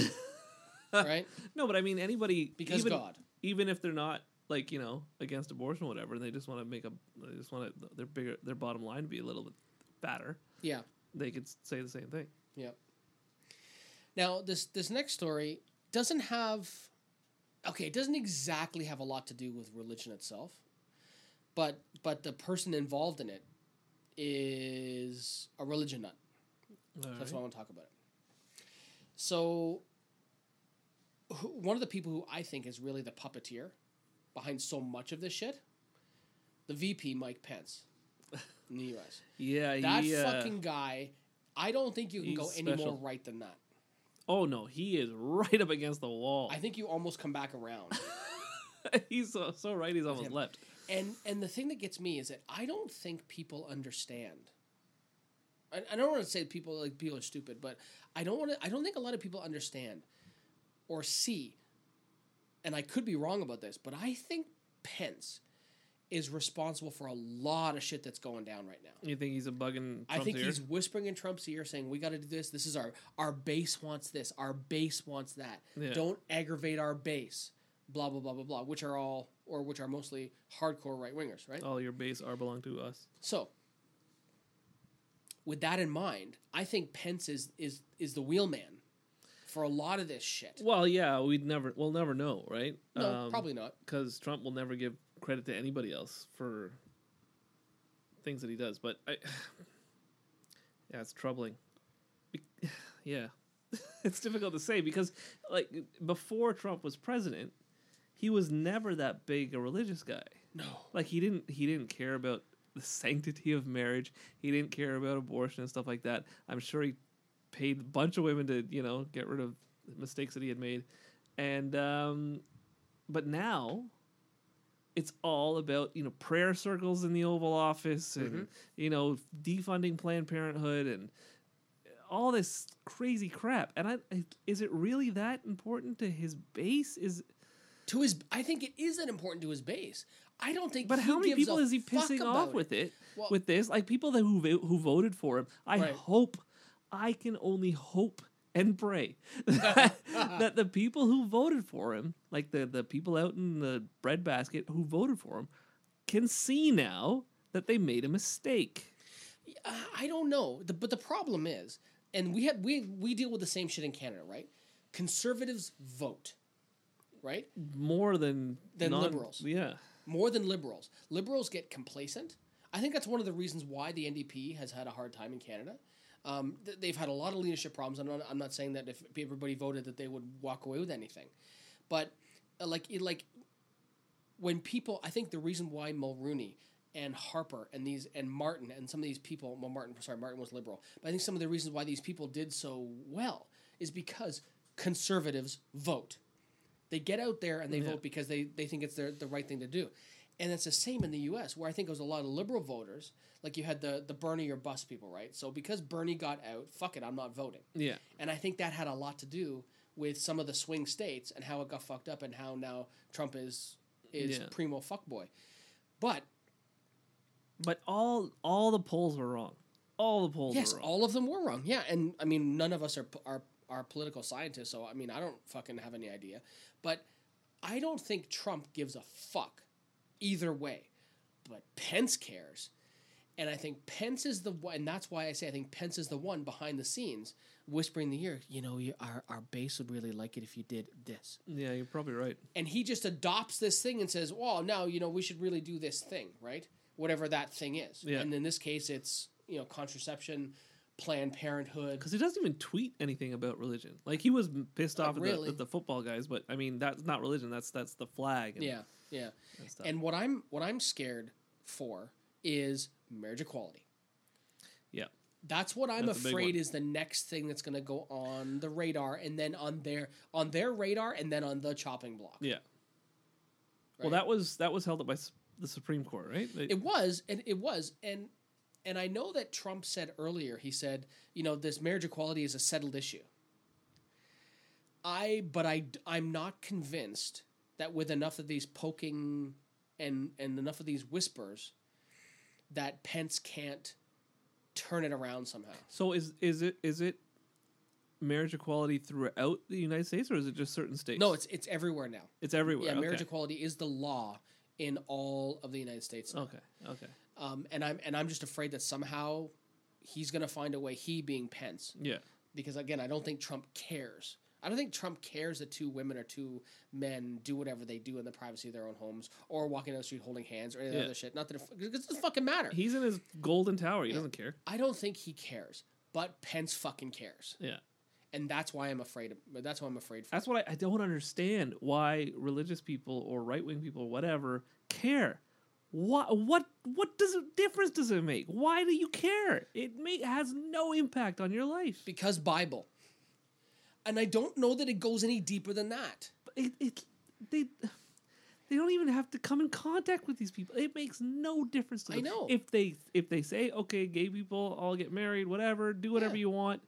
right? No, but I mean anybody Because even, God. even if they're not like you know against abortion or whatever, and they just want to make a they just want to, their bigger their bottom line to be a little bit fatter. Yeah. They could say the same thing. Yeah. Now this this next story doesn't have okay, it doesn't exactly have a lot to do with religion itself. But but the person involved in it is a religion nut. That's why I want to talk about it. So, who, one of the people who I think is really the puppeteer behind so much of this shit, the VP Mike Pence in the U.S. Yeah, That he, uh, fucking guy, I don't think you can go he's any more right than that. Oh no, he is right up against the wall. I think you almost come back around. he's so, so right. He's almost left. and and the thing that gets me is that I don't think people understand. I, I don't want to say people like people are stupid, but I don't want to. I don't think a lot of people understand or see. And I could be wrong about this, but I think Pence is responsible for a lot of shit that's going down right now. You think he's a bugging? I think ear? he's whispering in Trump's ear, saying, "We got to do this. This is our our base wants this. Our base wants that. Yeah. Don't aggravate our base." Blah blah blah blah blah. Which are all, or which are mostly hardcore right wingers, right? all your base are belong to us. So, with that in mind, I think Pence is is is the wheelman for a lot of this shit. Well, yeah, we'd never, we'll never know, right? No, um, probably not. because Trump will never give credit to anybody else for things that he does. But I, yeah, it's troubling. Be- yeah, it's difficult to say because, like, before Trump was president, he was never that big a religious guy. No. Like he didn't he didn't care about the sanctity of marriage. He didn't care about abortion and stuff like that. I'm sure he paid a bunch of women to you know get rid of mistakes that he had made, and um, but now it's all about you know prayer circles in the Oval Office and mm-hmm. you know defunding Planned Parenthood and all this crazy crap. And I, I is it really that important to his base? Is To his, I think it is that important to his base. I don't think. But how many people is he pissing off with it? Well- with this, like people that who who voted for him. I Right. hope, I can only hope and pray that, that the people who voted for him, like the the people out in the breadbasket who voted for him, can see now that they made a mistake. Uh, I don't know, the, but the problem is, and we have we we deal with the same shit in Canada, right? Conservatives vote, right? More than Than non- liberals. Yeah, More than liberals. Liberals get complacent. I think that's one of the reasons why the NDP has had a hard time in Canada. Um, th- they've had a lot of leadership problems. I'm not, I'm not saying that if everybody voted that they would walk away with anything, but uh, like it, like when people, I think the reason why Mulroney and Harper and these and Martin and some of these people, well, Martin, sorry, Martin was liberal, but I think some of the reasons why these people did so well is because conservatives vote. They get out there and they Yeah. vote because they, they think it's their, the right thing to do. And it's the same in the U.S., where I think it was a lot of liberal voters. Like you had the the Bernie or bust people, right? So because Bernie got out, fuck it, I'm not voting. Yeah. And I think that had a lot to do with some of the swing states and how it got fucked up and how now Trump is is Yeah. primo fuckboy. But But all all the polls were wrong. All the polls yes, were wrong. all of them were wrong. Yeah, and I mean none of us are are are political scientists, so I mean I don't fucking have any idea. But I don't think Trump gives a fuck either way. But Pence cares. And I think Pence is the one, and that's why I say I think Pence is the one behind the scenes whispering the ear, you know, you, our, our base would really like it if you did this. yeah, you're probably right. and he just adopts this thing and says, "Well, now you know we should really do this thing, right? Whatever that thing is." Yeah. And in this case, it's you know contraception, Planned Parenthood. Because he doesn't even tweet anything about religion. Like he was pissed Oh, off at, the, at the football guys, but I mean that's not religion. That's that's the flag. And, Yeah, yeah. and. And what I'm what I'm scared for is marriage equality. yeah, That's what I'm That's afraid is the next thing that's going to go on the radar, and then on their on their radar, and then on the chopping block. yeah. right? Well, that was that was held up by the Supreme Court, right? They- It was, and it was, and and I know that Trump said earlier. He said, you know, this marriage equality is a settled issue. I, but I, I'm not convinced that with enough of these poking and and enough of these whispers, that Pence can't turn it around somehow. so is is it is it marriage equality throughout the United States, or is it just certain states? No, it's it's everywhere now. it's everywhere. Yeah, marriage equality is the law in all of the United States. now. Okay, okay, Um, and I'm and I'm just afraid that somehow he's going to find a way. He being Pence, yeah. because again, I don't think Trump cares. I don't think Trump cares that two women or two men do whatever they do in the privacy of their own homes or walking down the street holding hands or any Yeah. other shit. Not that it, it doesn't fucking matter. He's in his golden tower. He doesn't care. I don't think he cares, but Pence fucking cares, Yeah. and that's why I'm afraid. Of, that's why I'm afraid. For That's what I, I don't understand why religious people or right wing people or whatever care. What what what does it difference does it make? Why do you care? It may, has no impact on your life. because Bible, and I don't know that it goes any deeper than that. It, it they they don't even have to come in contact with these people. It makes no difference to I them. know. If they if they say, okay, gay people all get married, whatever, do whatever Yeah. you want,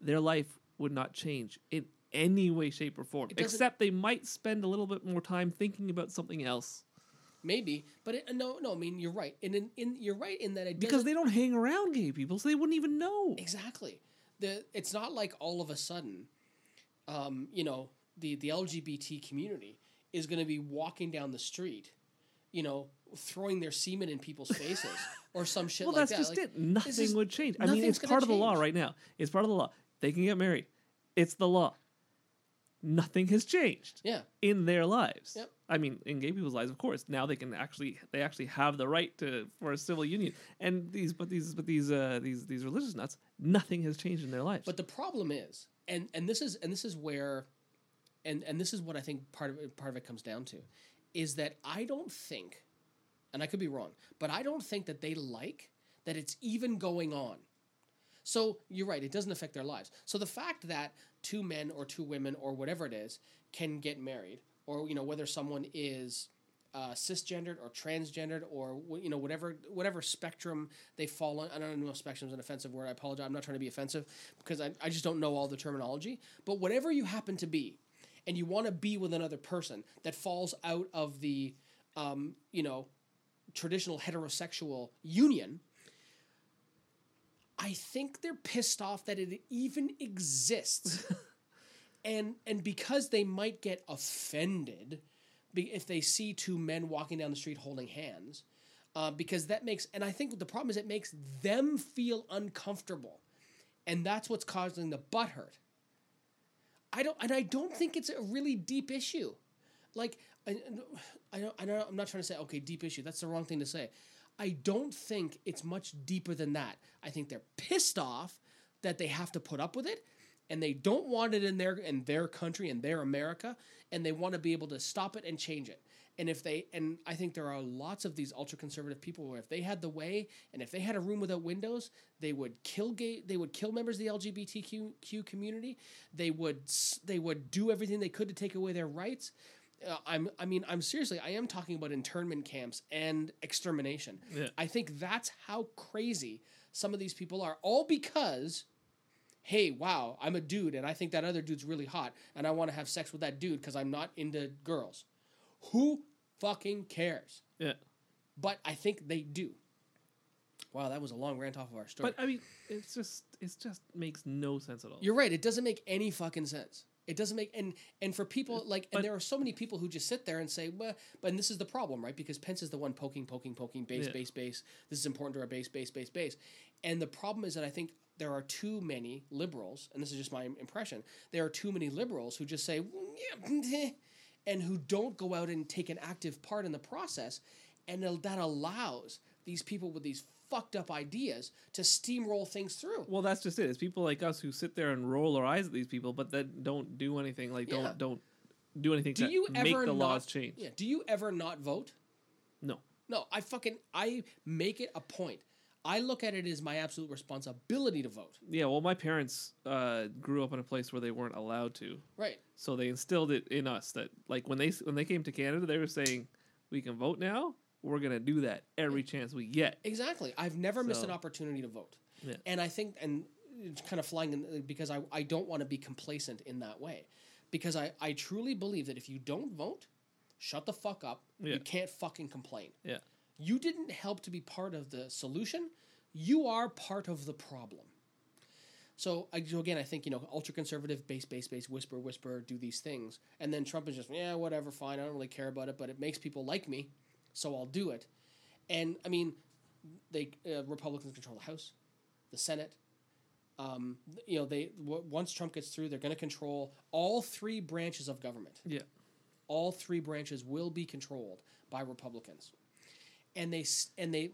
their life would not change in any way, shape, or form. Except they might spend a little bit more time thinking about something else. Maybe, but it, no, no. I mean, you're right, and in, in you're right in that it Because they don't hang around gay people, so they wouldn't even know. Exactly. The it's not like all of a sudden, um, you know, the the LGBT community is going to be walking down the street, you know, throwing their semen in people's faces or some shit Well, like that's that. just Like, it. Nothing would change. I mean, it's part of the law right now. It's part of the law. They can get married. It's the law. Nothing has changed Yeah, in their lives. Yep. I mean, in gay people's lives, of course. Now they can actually they actually have the right to for a civil union. And these but these but these uh these these religious nuts, nothing has changed in their lives. but the problem is, and and this is and this is where, and and this is what I think part of it, part of it comes down to, is that I don't think, and I could be wrong, but I don't think that they like that it's even going on. So you're right; it doesn't affect their lives. So the fact that two men or two women or whatever it is can get married, or you know whether someone is uh, cisgendered or transgendered or you know whatever whatever spectrum they fall on. I don't know if spectrum is an offensive word. I apologize. I'm not trying to be offensive because I, I just don't know all the terminology. But whatever you happen to be, and you want to be with another person that falls out of the um, you know traditional heterosexual union. I think they're pissed off that it even exists. and and because they might get offended if they see two men walking down the street holding hands, uh, because that makes and I think the problem is it makes them feel uncomfortable, and that's what's causing the butt hurt. I don't and I don't think it's a really deep issue, like I, I don't I don't I'm not trying to say okay deep issue that's the wrong thing to say. I don't think it's much deeper than that. I think they're pissed off that they have to put up with it and they don't want it in their in their country in their America and they want to be able to stop it and change it. And if they and I think there are lots of these ultra conservative people where if they had the way and if they had a room without windows, they would kill gay they would kill members of the LGBTQ community. They would they would do everything they could to take away their rights. Uh, I'm I mean I'm seriously I am talking about internment camps and extermination. Yeah. I think that's how crazy some of these people are all because hey, wow, I'm a dude and I think that other dude's really hot and I want to have sex with that dude because I'm not into girls. Who fucking cares? Yeah. But I think they do. Wow, that was a long rant off of our story. But I mean, it's just it just makes no sense at all. You're right. It doesn't make any fucking sense. It doesn't make and and for people like and But- there are so many people who just sit there and say, well, but and this is the problem, right? Because Pence is the one poking, poking, poking, base, Yeah. base, base. This is important to our base, base, base, base. And the problem is that I think there are too many liberals, and this is just my impression. There are too many liberals who just say, yeah, eh, and who don't go out and take an active part in the process, and that allows these people with these fucked up ideas to steamroll things through. Well, that's just it. It's people like us who sit there and roll our eyes at these people, but then don't do anything. Like Yeah. don't don't do anything Do to you make ever the not, laws change. Yeah. Do you ever not vote? No. No, I fucking I make it a point. I look at it as my absolute responsibility to vote. Yeah. Well, my parents uh, grew up in a place where they weren't allowed to, Right. so they instilled it in us that like when they when they came to Canada, they were saying we can vote now. We're gonna do that every chance we get. Exactly. I've never missed an opportunity to vote. Yeah. And I think and it's kind of flying in because I, I don't want to be complacent in that way. Because I, I truly believe that if you don't vote, shut the fuck up. Yeah. You can't fucking complain. Yeah. You didn't help to be part of the solution. You are part of the problem. So, so again, I think you know, ultra conservative, base, base, base, whisper, whisper, do these things, and then Trump is just, yeah, whatever, fine, I don't really care about it, but it makes people like me, so I'll do it. And I mean, they uh, Republicans control the House, the Senate. Um, you know, they w- once Trump gets through, they're going to control all three branches of government Yeah. all three branches will be controlled by Republicans, and they and they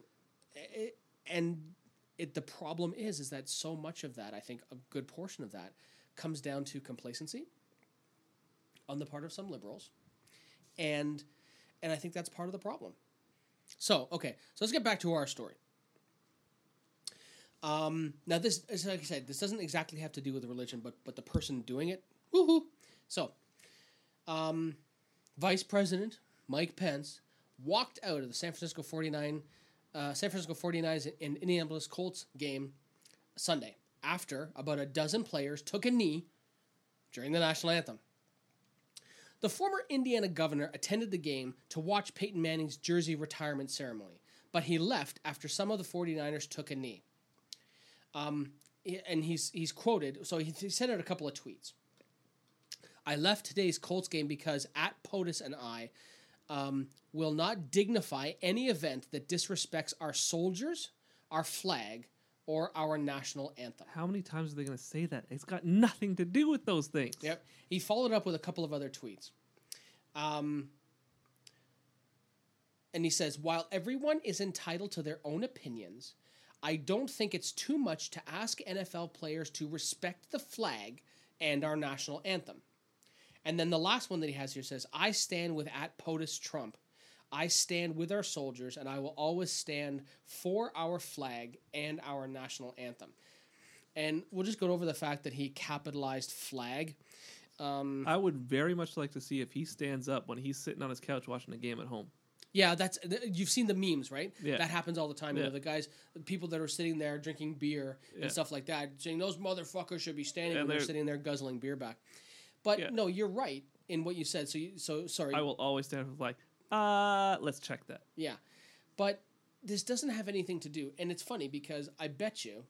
eh, and it the problem is is that so much of that I think a good portion of that comes down to complacency on the part of some liberals, and and I think that's part of the problem. So okay, so let's get back to our story. Um, now this, as like I said, this doesn't exactly have to do with the religion, but but the person doing it, woohoo! So, um, Vice President Mike Pence walked out of the San Francisco 49 uh, San Francisco 49ers and Indianapolis Colts game Sunday after about a dozen players took a knee during the national anthem. The former Indiana governor attended the game to watch Peyton Manning's jersey retirement ceremony, but he left after some of the 49ers took a knee. Um, and he's he's quoted, so he, he sent out a couple of tweets. I left today's Colts game because at POTUS and I um, will not dignify any event that disrespects our soldiers, our flag, or our national anthem. How many times are they gonna say that? It's got nothing to do with those things. Yep. He followed up with a couple of other tweets. Um, and he says, while everyone is entitled to their own opinions, I don't think it's too much to ask NFL players to respect the flag and our national anthem. And then the last one that he has here says, I stand with at POTUS Trump. I stand with our soldiers, and I will always stand for our flag and our national anthem. And we'll just go over the fact that he capitalized flag. Um, I would very much like to see if he stands up when he's sitting on his couch watching a game at home. Yeah, that's you've seen the memes, right? Yeah. That happens all the time. You Yeah. know, the guys, the people that are sitting there drinking beer Yeah. and stuff like that, saying those motherfuckers should be standing And when they're they're- sitting there guzzling beer back. But Yeah. no, you're right in what you said. So, you, so sorry. I will always stand with like, uh, let's check that. Yeah. But this doesn't have anything to do. And it's funny because I bet you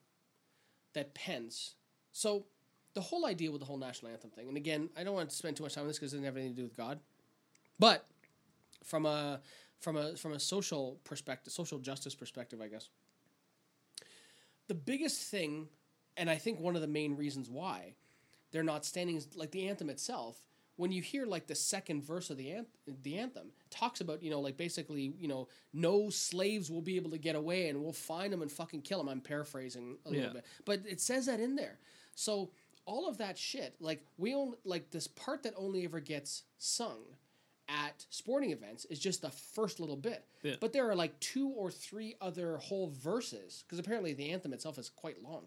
that Pence. So the whole idea with the whole national anthem thing, and again, I don't want to spend too much time on this because it doesn't have anything to do with God. But from a from a from a social perspective, social justice perspective, I guess. The biggest thing, and I think one of the main reasons why they're not standing like the anthem itself when you hear like the second verse of the anth- the anthem talks about you know like basically you know no slaves will be able to get away and we'll find them and fucking kill them i'm paraphrasing a little bit. But it says that in there. So all of that shit like we only like this part that only ever gets sung at sporting events is just the first little bit. Yeah. but there are like two or three other whole verses because apparently the anthem itself is quite long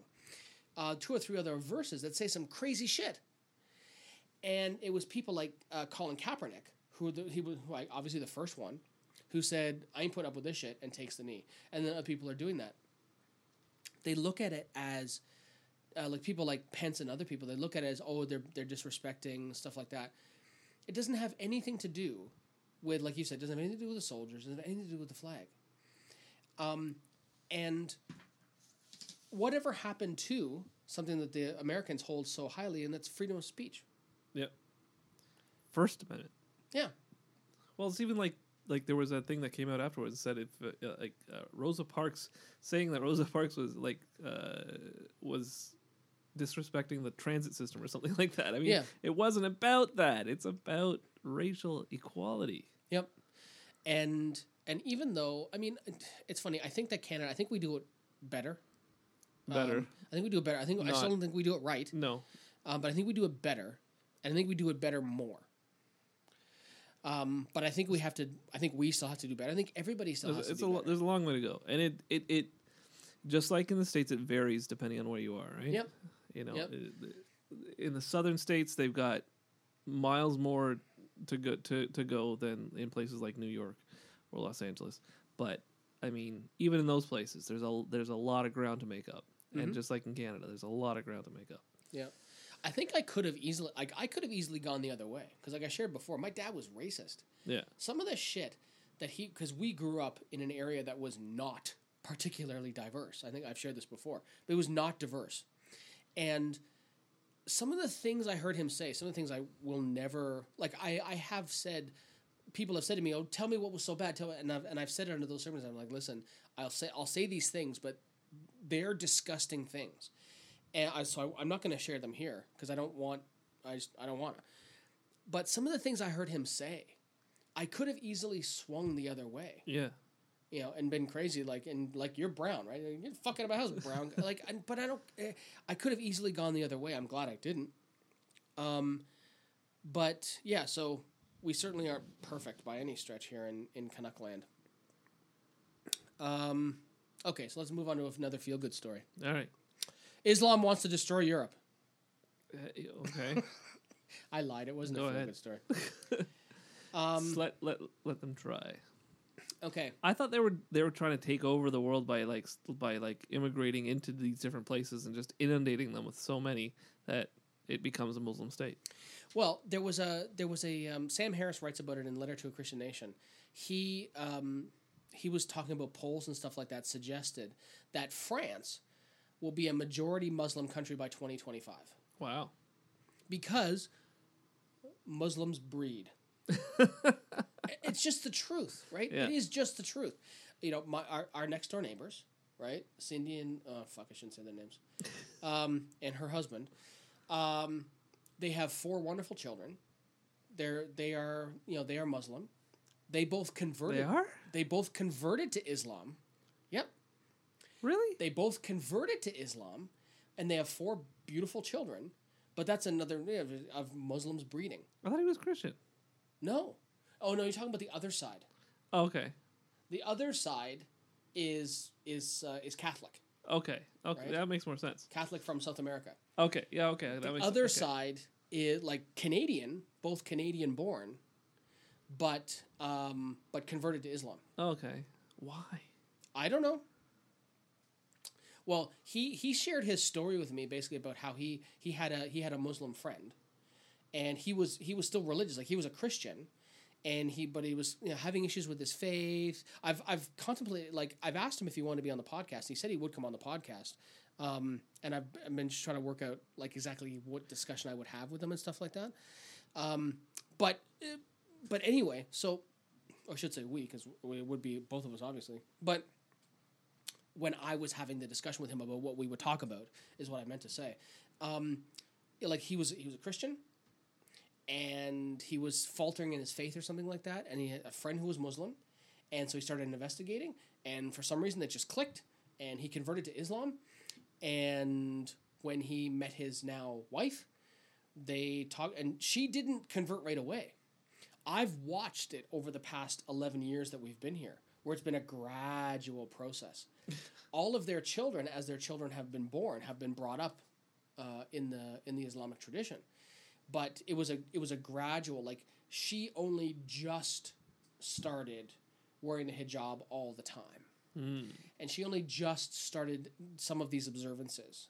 uh, two or three other verses that say some crazy shit and it was people like uh, Colin Kaepernick, who the, he was like obviously the first one, who said, "I ain't putting up with this shit," and takes the knee. And then other people are doing that. They look at it as, uh, like people like Pence and other people. They look at it as, oh, they're they're disrespecting stuff like that. It doesn't have anything to do with, like you said, it doesn't have anything to do with the soldiers. It doesn't have anything to do with the flag. Um, and whatever happened to something that the Americans hold so highly, and that's freedom of speech. Yep. First Amendment. Yeah. Well, it's even like like there was that thing that came out afterwards that said if uh, uh, like uh, Rosa Parks saying that Rosa Parks was like uh, was disrespecting the transit system or something like that. I mean, Yeah. it wasn't about that. It's about racial equality. Yep. And and even though I mean it's funny, I think that Canada I think we do it better. Better. Um, I think we do it better. I think I still don't think we do it right. no. Um, but I think we do it better. And I think we do it better more. Um, but I think we have to I think we still have to do better. I think everybody still There's, has it's to a do lo- there's a long way to go, and it it it just like in the states, it varies depending on where you are, right? Yep. You know, Yep. in the southern states, they've got miles more to go to, to go than in places like New York or Los Angeles. But I mean, even in those places, there's a there's a lot of ground to make up, Mm-hmm. and just like in Canada, there's a lot of ground to make up. Yeah. I think I could have easily like I could have easily gone the other way because like I shared before, my dad was racist. Yeah, some of the shit that he because we grew up in an area that was not particularly diverse i think i've shared this before but it was not diverse and some of the things i heard him say some of the things i will never like i i have said people have said to me oh tell me what was so bad tell me and i've, and I've said it under those sermons i'm like listen i'll say i'll say these things but they're disgusting things and I, so I, i'm not going to share them here because i don't want i just i don't want to but some of the things i heard him say I could have easily swung the other way, yeah. you know, and been crazy like and like you're brown, right? You're fucking about house brown, like. I, but I don't. eh, I could have easily gone the other way. I'm glad I didn't. Um, but yeah, so we certainly aren't perfect by any stretch here in in Canuck land. Um, okay, so let's move on to another feel good story. All right. Islam wants to destroy Europe. Uh, okay. I lied. It wasn't Go a feel ahead. good story. Um, let let let them try. okay. I thought they were they were trying to take over the world by like by like immigrating into these different places and just inundating them with so many that it becomes a Muslim state. Well, there was a there was a um, Sam Harris writes about it in Letter to a Christian Nation. He um, he was talking about polls and stuff like that. Suggested that France will be a majority Muslim country by 2025 Wow. because Muslims breed. it's just the truth, right? Yeah. It is just the truth. You know, my our, our next door neighbors, right? Cindy and oh fuck, I shouldn't say their names. Um, and her husband, um, they have four wonderful children. They're they are you know they are Muslim. They both converted. They are They both converted to Islam. Yep. really. They both converted to Islam, and they have four beautiful children. But that's another you know, of Muslims breeding. I thought he was Christian. No. Oh no, you're talking about the other side. Oh, okay. The other side is is uh, is Catholic. Okay. Okay. Right? That makes more sense. Catholic from South America. Okay. Yeah. Okay. That The other side is like Canadian, both Canadian born, but um, but converted to Islam. Okay. Why? I don't know. Well, he he shared his story with me basically about how he he had a he had a Muslim friend, and he was he was still religious, like he was a Christian, and he but he was you know, having issues with his faith. I've I've contemplated like I've asked him if he wanted to be on the podcast. He said he would come on the podcast, um, and I've, I've been just trying to work out like exactly what discussion I would have with him and stuff like that. Um, but uh, but anyway, so or I should say we because it would be both of us obviously, but when I was having the discussion with him about what we would talk about is what I meant to say. Um, like he was he was a Christian, and he was faltering in his faith or something like that. And he had a friend who was Muslim, and so he started investigating. And for some reason, it just clicked, and he converted to Islam. And when he met his now wife, they talked, and she didn't convert right away. I've watched it over the past 11 years that we've been here, where it's been a gradual process. All of their children, as their children have been born, have been brought up uh, in the in the Islamic tradition, but it was a it was a gradual. Like she only just started wearing the hijab all the time, and she only just started some of these observances.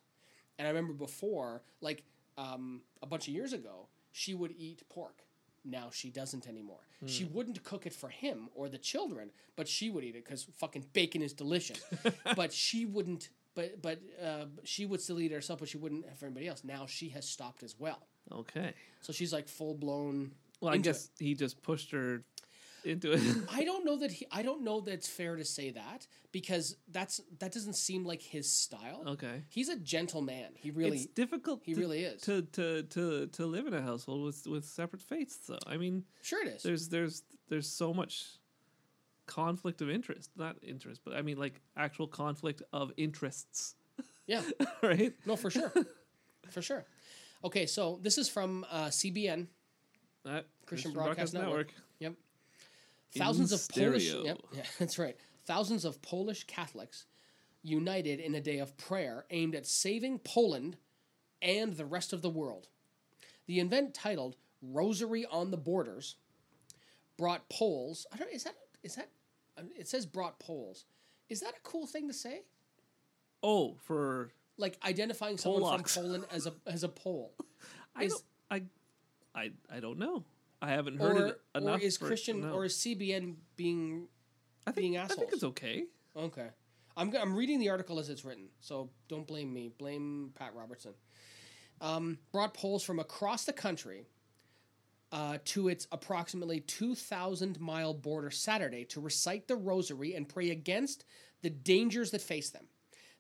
And I remember before, like um, a bunch of years ago, she would eat pork. Now she doesn't anymore. She wouldn't cook it for him or the children, but she would eat it because fucking bacon is delicious. but she wouldn't. But but uh, she would still eat it herself, but she wouldn't for anybody else. Now she has stopped as well. Okay. So she's like full blown. Well, I guess he just pushed her into it. I don't know that he. I don't know that it's fair to say that because that's that doesn't seem like his style. okay. He's a gentleman. He really. it's difficult. he to, really is. to to to to live in a household with with separate faiths. Though I mean, sure, it is. there's there's there's so much conflict of interest. Not interest, but I mean like actual conflict of interests. Yeah. right. No, for sure. for sure. Okay, so this is from uh, CBN, Uh, Christian Broadcast Network. Yep. Thousands of Polish. Yep. Yeah, that's right. Thousands of Polish Catholics united in a day of prayer aimed at saving Poland and the rest of the world. The event titled "Rosary on the Borders" brought Poles. I don't. Is that is that? It says brought Poles. Is that a cool thing to say? Oh, for Like identifying someone Polacks. from Poland as a as a Pole. I Is- don't I I I don't know. I haven't heard or, it enough. or is Christian or is CBN being I think, being I think it's okay. okay? I'm I'm reading the article as it's written, so don't blame me. Blame Pat Robertson. Um, brought Poles from across the country uh, to its approximately 2,000 mile border Saturday to recite the Rosary and pray against the dangers that face them.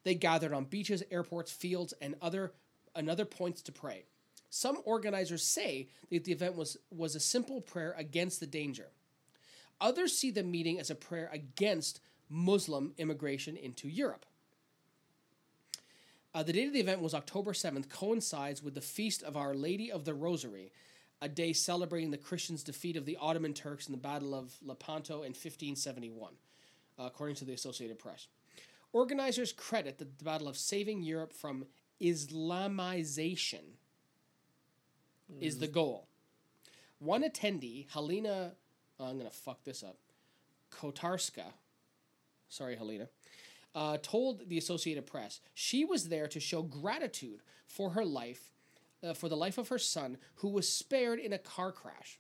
They gathered on beaches, airports, fields, and other and other points to pray. Some organizers say that the event was, was a simple prayer against the danger. Others see the meeting as a prayer against Muslim immigration into Europe. Uh, the date of the event was October 7th, coincides with the Feast of Our Lady of the Rosary, a day celebrating the Christians' defeat of the Ottoman Turks in the Battle of Lepanto in 1571, uh, according to the Associated Press. Organizers credit the battle of saving Europe from Islamization is the goal. One attendee, Helena, oh, I'm going to fuck this up, Kotarska, sorry, Helena, uh, told the Associated Press she was there to show gratitude for her life, uh, for the life of her son, who was spared in a car crash.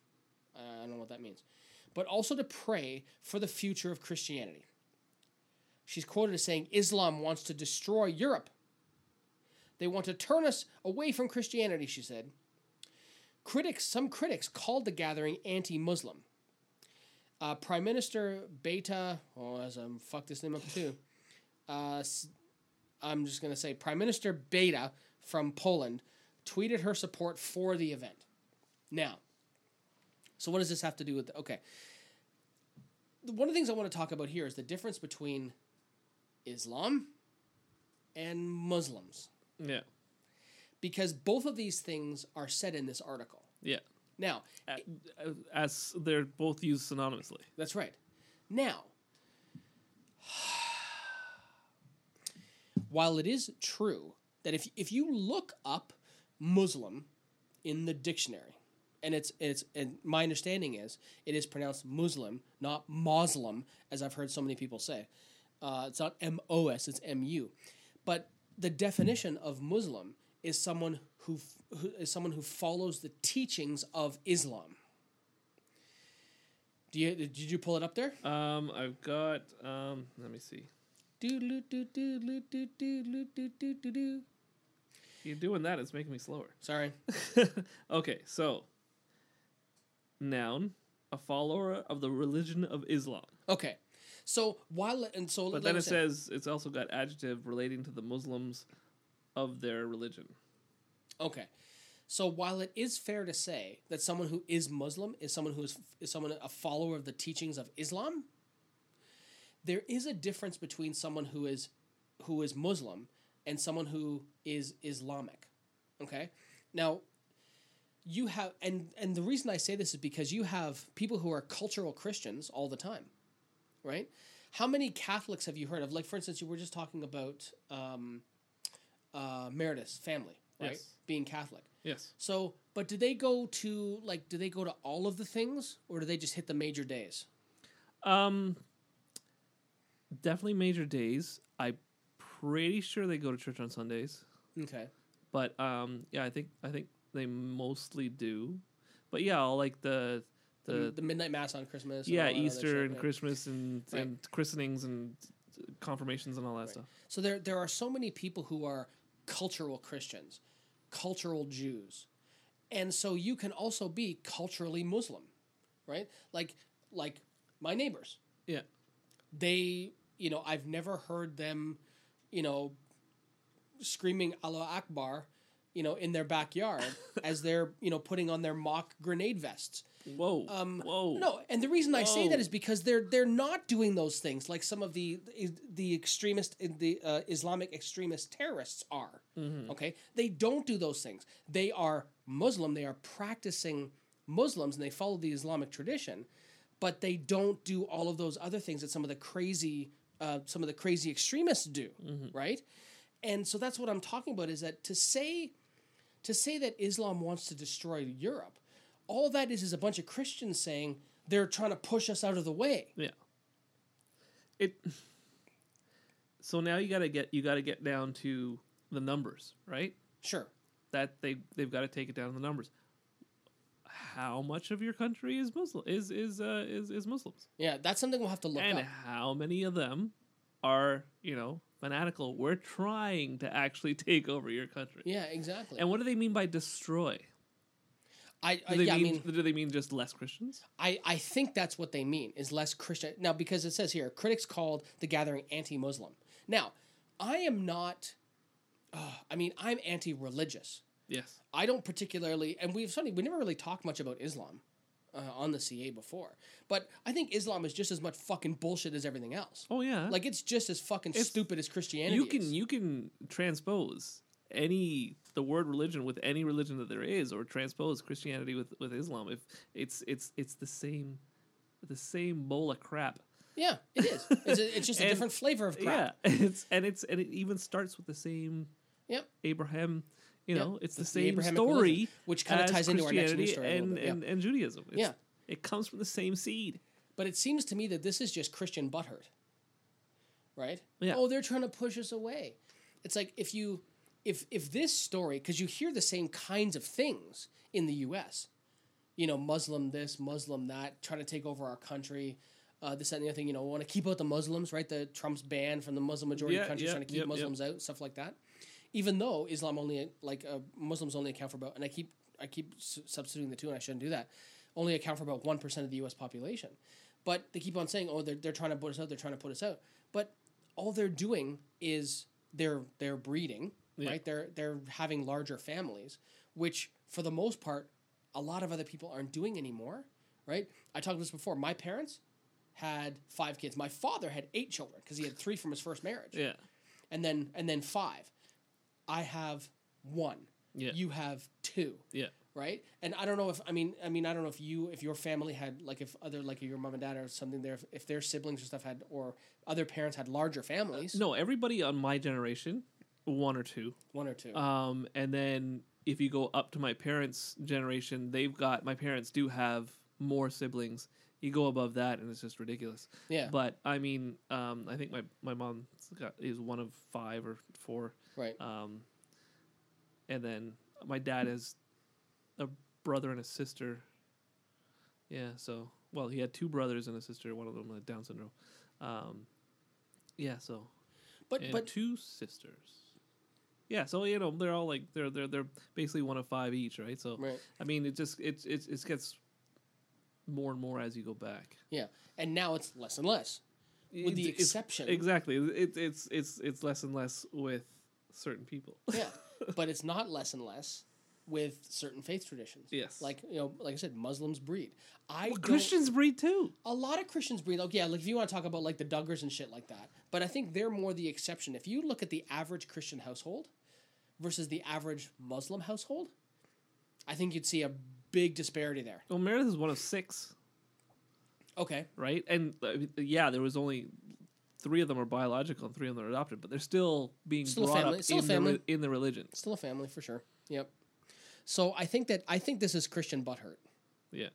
Uh, I don't know what that means. But also to pray for the future of Christianity. She's quoted as saying, Islam wants to destroy Europe. They want to turn us away from Christianity, she said. Critics, some critics called the gathering anti-Muslim. Uh, Prime Minister Beta, oh, as I'm fuck this name up too. Uh, I'm just gonna say Prime Minister Beta from Poland tweeted her support for the event. Now, so what does this have to do with? Okay, one of the things I want to talk about here is the difference between Islam and Muslims Yeah. Because both of these things are said in this article. Yeah. Now, A- As they're both used synonymously. That's right. Now, while it is true that if if you look up Muslim in the dictionary, and it's it's and my understanding is it is pronounced Muslim, not Muslim, as I've heard so many people say. Uh, it's not M O S, it's M U. But the definition of Muslim is someone who, who is someone who follows the teachings of Islam. Do you did you pull it up there? Um, I've got um, let me see. You're doing that. It's making me slower. Sorry. okay, so noun, a follower of the religion of Islam. Okay, so while and so, but then it say, says it's also got adjective relating to the Muslims of their religion. okay. So while it is fair to say that someone who is Muslim is someone who is, is someone a follower of the teachings of Islam, there is a difference between someone who is who is Muslim and someone who is Islamic. Okay? Now, you have and and the reason I say this is because you have people who are cultural Christians all the time. Right? How many Catholics have you heard of? Like for instance, you were just talking about um, uh, Meredith's family, right? Yes. Being Catholic. Yes. So, but do they go to like do they go to all of the things or do they just hit the major days? Um, definitely major days. I'm pretty sure they go to church on Sundays, Okay. but um, yeah, I think I think they mostly do. But yeah, all like the The, the the midnight mass on Christmas. yeah Easter shit, and right? Christmas and Right. and christenings and confirmations and all that Right. stuff. So there there are so many people who are cultural Christians, cultural Jews. And so you can also be culturally Muslim, right? Like like my neighbors. Yeah. They, you know, I've never heard them, you know, screaming Allah Akbar, you know, in their backyard as they're, you know, putting on their mock grenade vests. Whoa. Um, Whoa. No, and the reason I say that is because they're they're not doing those things like some of the the extremist the uh, Islamic extremist terrorists are. Okay, they don't do those things. They are Muslim. They are practicing Muslims and they follow the Islamic tradition, but they don't do all of those other things that some of the crazy uh, some of the crazy extremists do. Right, and so that's what I'm talking about. Is that to say to say that Islam wants to destroy Europe, all that is is a bunch of Christians saying they're trying to push us out of the way. Yeah. It. So now you gotta get you gotta get down to the numbers, right? Sure. That they they've got to take it down to the numbers. How much of your country is Muslim is is uh, is is Muslims, Yeah, that's something we'll have to look and up. how many of them are you know fanatical? We're trying to actually take over your country. Yeah, exactly. And what do they mean by destroy? I, Do they yeah, I mean, mean, do they mean just less Christians? I, I think that's what they mean is less Christian. Now, because it says here, critics called the gathering anti-Muslim. Now, I am not. Uh, I mean, I'm anti-religious. Yes. I don't particularly, and we've certainly we never really talked much about Islam uh, on the CA before, but I think Islam is just as much fucking bullshit as everything else. Oh yeah. Like it's just as fucking It's- stupid as Christianity. you can is. you can transpose any the word religion with any religion that there is or transpose christianity with with islam if it's it's it's the same the same bowl of crap Yeah, it is. It's, a, it's just a And- different flavor of crap. yeah it's and it's and it even starts with the same Yep. abraham you know it's the the same Abrahamic story religion, which kinda ties into our next news story and, yeah. and, and judaism it's, Yeah. it comes from the same seed But it seems to me that this is just Christian butthurt. Right? Yeah. Oh, they're trying to push us away. It's like if you if if this story because you hear the same kinds of things in the US. You know, Muslim this, Muslim that, trying to take over our country. Uh, this that, and the other thing, you know, want to keep out the Muslims, right? The Trump's ban from the Muslim majority Yeah, countries yeah, trying to keep. Muslims out, stuff like that. Even though Islam only like uh, Muslims only account for about, and I keep I keep substituting the two, and I shouldn't do that. Only account for about one percent of the U.S. population, but they keep on saying, "Oh, they're they're trying to put us out. They're trying to put us out." But all they're doing is they're they're breeding, Yeah. right? They're they're having larger families, which for the most part, a lot of other people aren't doing anymore, right? I talked about this before. My parents had five kids. My father had eight children because he had three from his first marriage yeah and then and then five. I have one. Yeah. You have two. yeah Right? And I don't know if I mean I mean I don't know if you if your family had like if other like your mom and dad or something there if, if their siblings or stuff had or other parents had larger families. no everybody on my generation one or two One or two. Um, and then if you go up to my parents' generation, they've got my parents do have more siblings. You go above that, and it's just ridiculous. Yeah. But I mean, um, I think my my mom is one of five or four. right. Um, and then my dad has a brother and a sister. Yeah. So well, he had two brothers and a sister. One of them had Down syndrome. Um, yeah. So but but two sisters. Yeah, so you know they're all like they're they're they're basically one of five each, right? So Right. I mean, it just it's it's it gets more and more as you go back. yeah. And now it's less and less. With the It's- it's- exception- exactly. It's it's it's it's less and less with certain people. Yeah. but it's not less and less with certain faith traditions. Yes. Like you know, like I said, Muslims breed. I Well, Christians breed too. a lot of Christians breed. Like yeah, like if you want to talk about like the Duggars and shit like that, but I think they're more the exception. If you look at the average Christian household versus the average Muslim household, I think you'd see a big disparity there. Well, Meredith is one of six, Okay. right? And uh, yeah, there was only three of them are biological and three of them are adopted, but they're still being Still a brought family. up Still a in, the re- in the religion. Still a family for sure. Yep. So I think that I think this is Christian butthurt. Yeah.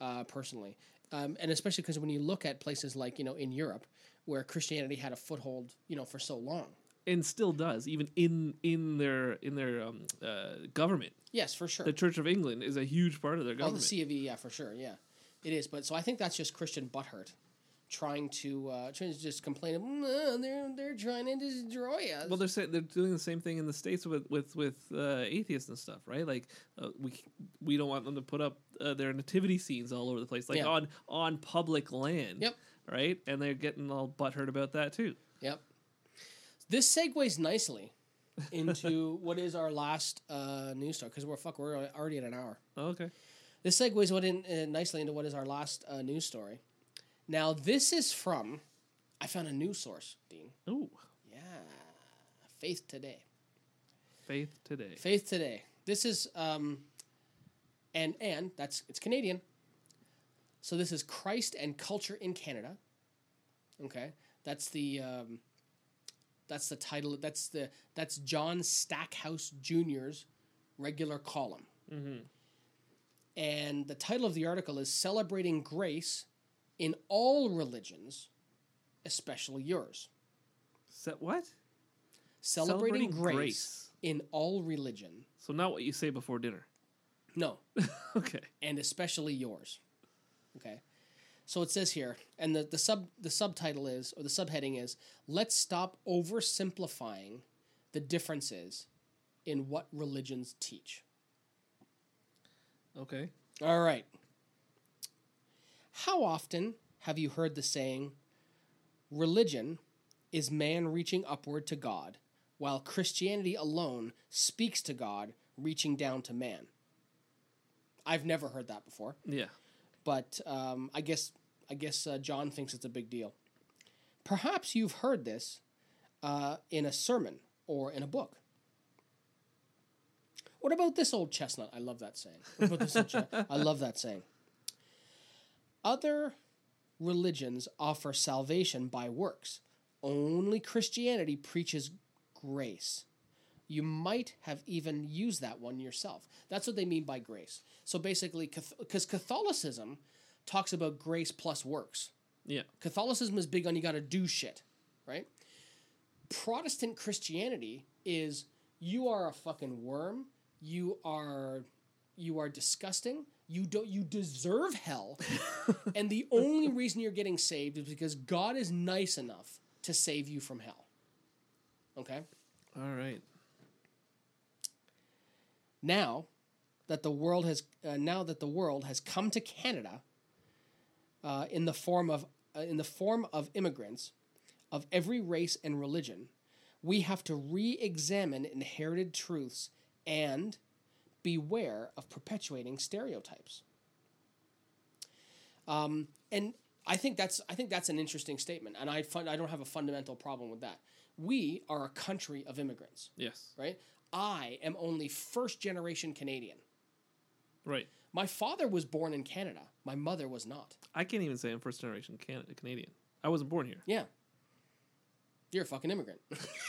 uh, personally, um, and especially because when you look at places like you know in Europe where Christianity had a foothold, you know, for so long. And still does even in in their in their um, uh, government. Yes, for sure. The Church of England is a huge part of their government. oh, the. C of E, yeah, for sure, yeah, it is. But so I think that's just Christian butthurt, trying to uh, trying to just complain. "Mm, uh, they're they're trying to destroy us. well, they're they're doing the same thing in the states with with with uh, atheists and stuff, right? Like uh, we we don't want them to put up uh, their nativity scenes all over the place, like Yeah. on on public land. Yep. Right, and they're getting all butthurt about that too. Yep. This segues nicely into what is our last uh, news story because we're fuck we're already at an hour. Okay. This segues what in, uh, nicely into what is our last uh, news story. Now, this is from, I found a news source, Dean. Oh, Yeah, Faith Today. faith today. Faith Today. This is, um, and and that's it's Canadian. So this is Christ and culture in Canada. Okay, that's the um, that's the title. That's the that's John Stackhouse Jr.'s regular column. Mm-hmm. And the title of the article is Celebrating Grace in All Religions, Especially Yours. Se- what? Celebrating, Celebrating grace, grace. in all religion. So not what you say before dinner. No, okay. and especially yours. Okay. So it says here, and the, the sub the subtitle is or the subheading is let's stop oversimplifying the differences in what religions teach. Okay. All right. How often have you heard the saying, religion is man reaching upward to God, while Christianity alone speaks to God, reaching down to man? I've never heard that before, Yeah. but um, I guess I guess uh, John thinks it's a big deal. Perhaps you've heard this uh, in a sermon or in a book. What about this old chestnut? I love that saying. I love that saying. Other religions offer salvation by works. Only Christianity preaches grace. You might have even used that one yourself. That's what they mean by grace. So basically, because Catholicism talks about grace plus works. Yeah. Catholicism is big on you got to do shit, right? Protestant Christianity is you are a fucking worm. You are you are disgusting. You don't you deserve hell. and the only reason you're getting saved is because God is nice enough to save you from hell. Okay? All right. now that the world has uh, now that the world has come to Canada uh, in the form of uh, in the form of immigrants of every race and religion, we have to re-examine inherited truths and beware of perpetuating stereotypes. Um, and I think that's I think that's an interesting statement, and I fun, I don't have a fundamental problem with that. We are a country of immigrants Yes. right? I am only first generation Canadian. Right. My father was born in Canada. My mother was not. I can't even say I'm first generation Canada Canadian. I wasn't born here. Yeah. You're a fucking immigrant.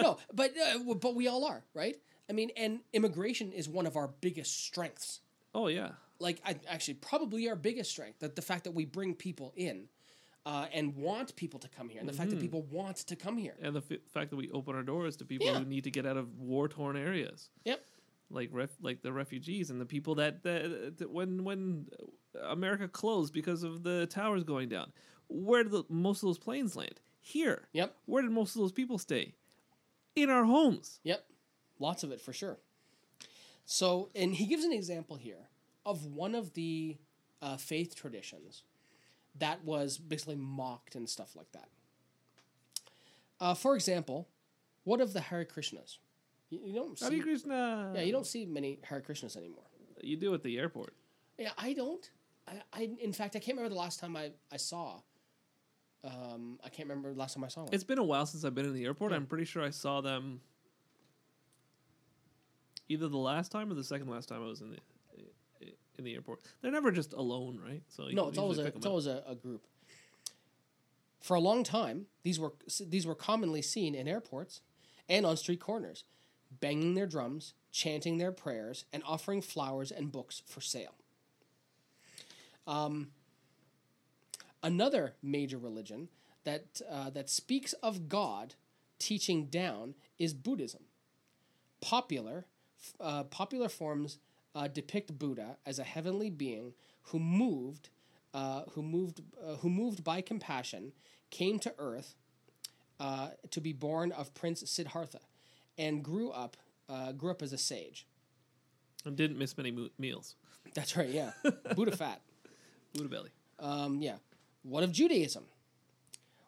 no, but uh, but we all are, right? I mean, and immigration is one of our biggest strengths. Oh yeah. Like, I, actually, probably our biggest strength. That the fact that we bring people in, uh, and want people to come here, and the fact that people want to come here. And the f- fact that we open our doors to people Yeah. who need to get out of war torn areas, Yep. Like ref- like the refugees and the people that, that, that when when America closed because of the towers going down, where did the, most of those planes land? Here. Yep. Where did most of those people stay? In our homes. Yep, lots of it for sure. So, and he gives an example here of one of the uh, faith traditions that was basically mocked and stuff like that. Uh, for example, what of the Hare Krishnas? You, you don't Hare see, Krishna. yeah, you don't see many Hare Krishnas anymore. You do at the airport. Yeah, I don't. I, I in fact I can't remember the last time I I saw. Um, I can't remember the last time I saw one. It's been a while since I've been in the airport. Yeah. I'm pretty sure I saw them either the last time or the second last time I was in the in the airport. They're never just alone, right? So you no, it's always a usually pick 'em it's up. always a, a group. For a long time, these were these were commonly seen in airports and on street corners, banging their drums, chanting their prayers, and offering flowers and books for sale. Um, another major religion that uh, that speaks of God teaching down is Buddhism. Popular uh, popular forms uh, depict Buddha as a heavenly being who moved uh, who moved uh, who moved by compassion came to earth uh, to be born of Prince Siddhartha and grew up uh, grew up as a sage. and didn't miss many mo- meals. That's right, yeah. Buddha fat. Buddha belly. Um, yeah. What of Judaism,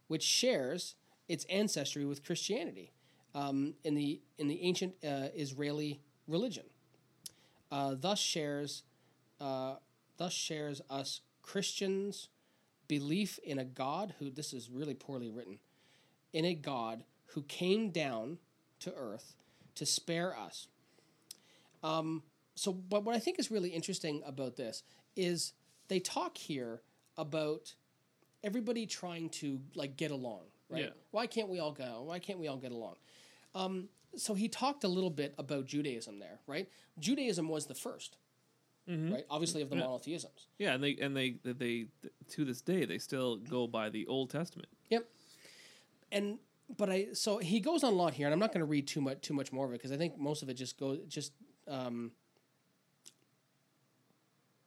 which shares its ancestry with Christianity um, in the in the ancient uh, Israeli religion? Uh, thus shares uh, thus shares us Christians belief in a God who this is really poorly written in a God who came down to earth to spare us. Um, so, but what I think is really interesting about this is they talk here about everybody trying to like get along, right? Yeah. Why can't we all go? Why can't we all get along? Um, so he talked a little bit about Judaism there, right? Judaism was the 1st right? Obviously, of the Yeah. monotheisms. Yeah, and they and they they to this day they still go by the Old Testament. Yep. And but I so he goes on a lot here, and I'm not going to read too much too much more of it because I think most of it just goes just um,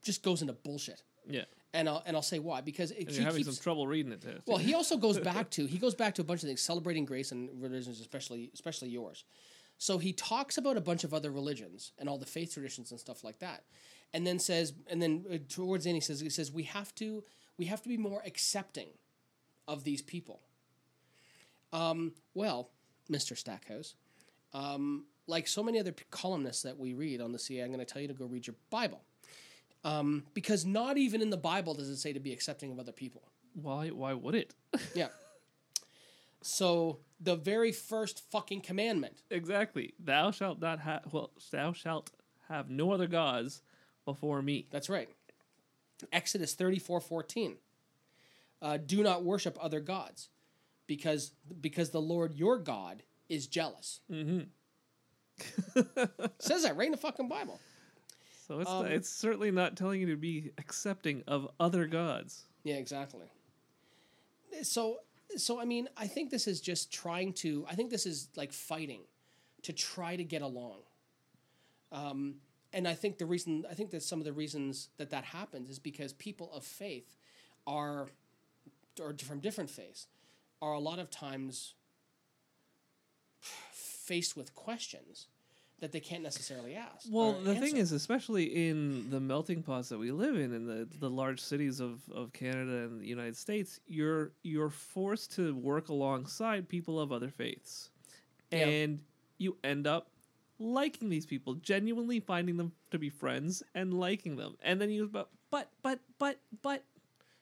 just goes into bullshit. Yeah, And I'll and I'll say why because it you're having keeps, some trouble reading it too. well he also goes back to he goes back to a bunch of things celebrating grace and religions especially especially yours. So he talks about a bunch of other religions and all the faith traditions and stuff like that, and then says and then uh, towards the end he says he says we have to we have to be more accepting of these people. Um, well, Mr. Stackhouse, um, like so many other p- columnists that we read on the CA, I'm going to tell you to go read your Bible. Um, because not even in the Bible does it say to be accepting of other people. why why would it? Yeah. So the very first fucking commandment. exactly. Thou shalt not have well. Thou shalt have no other gods before me. That's right. Exodus 34 14. Uh, do not worship other gods because, because the Lord your God is jealous. Mm-hmm. Says that right in the fucking Bible. So it's Um, it's certainly not telling you to be accepting of other gods. Yeah, exactly. So, so I mean, I think this is just trying to. I think this is like fighting to try to get along. Um, and I think the reason I think that some of the reasons that that happens is because people of faith are, or from different faiths, are a lot of times faced with questions that they can't necessarily ask. Well, the thing is, especially in the melting pots that we live in, in the, the large cities of, of Canada and the United States, you're you're forced to work alongside people of other faiths, Yeah. and you end up liking these people, genuinely finding them to be friends and liking them, and then you but but but but but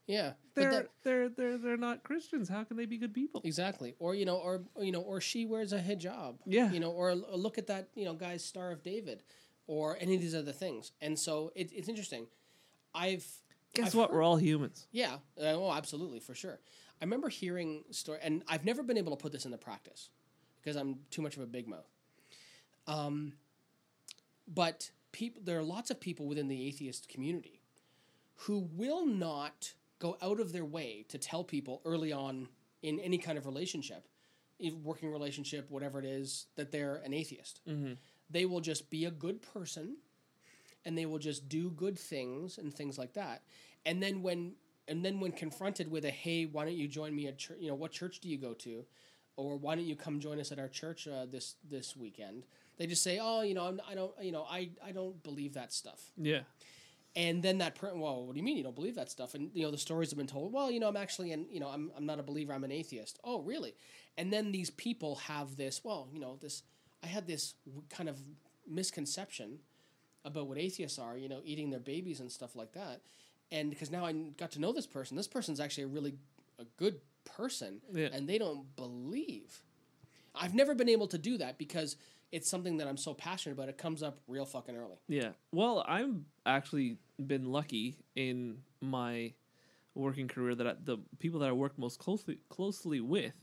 yeah, they're that- they're they're they're not Christians. How can they be good people? Exactly. Or you know, or you know, or she wears a hijab. Yeah. You know, or, or look at that, you know, guy's Star of David, or any of these other things. And so it, it's interesting. I've Guess I've what? heard- We're all humans. yeah. Uh, oh, absolutely, for sure. I remember hearing story, and I've never been able to put this into practice because I'm too much of a big mouth. Um, but people, there are lots of people within the atheist community who will not go out of their way to tell people early on in any kind of relationship, working relationship, whatever it is, that they're an atheist. They will just be a good person and they will just do good things and things like that. And then when and then when confronted with a hey, why don't you join me at church? You know, what church do you go to? Or why don't you come join us at our church uh, this this weekend? They just say, oh, you know, I'm, I don't, you know, I I don't believe that stuff. Yeah. And then that person, well, what do you mean you don't believe that stuff? And you know, the stories have been told. Well, you know, I'm actually, and you know, I'm I'm not a believer. I'm an atheist. Oh, really? And then these people have this. Well, you know, this. I had this w- kind of misconception about what atheists are, you know, eating their babies and stuff like that. And because now I got to know this person, this person's actually a really a good person, Yeah. and they don't believe. I've never been able to do that because it's something that I'm so passionate about. It comes up real fucking early. Yeah. Well, I've actually been lucky in my working career that I, the people that I work most closely closely with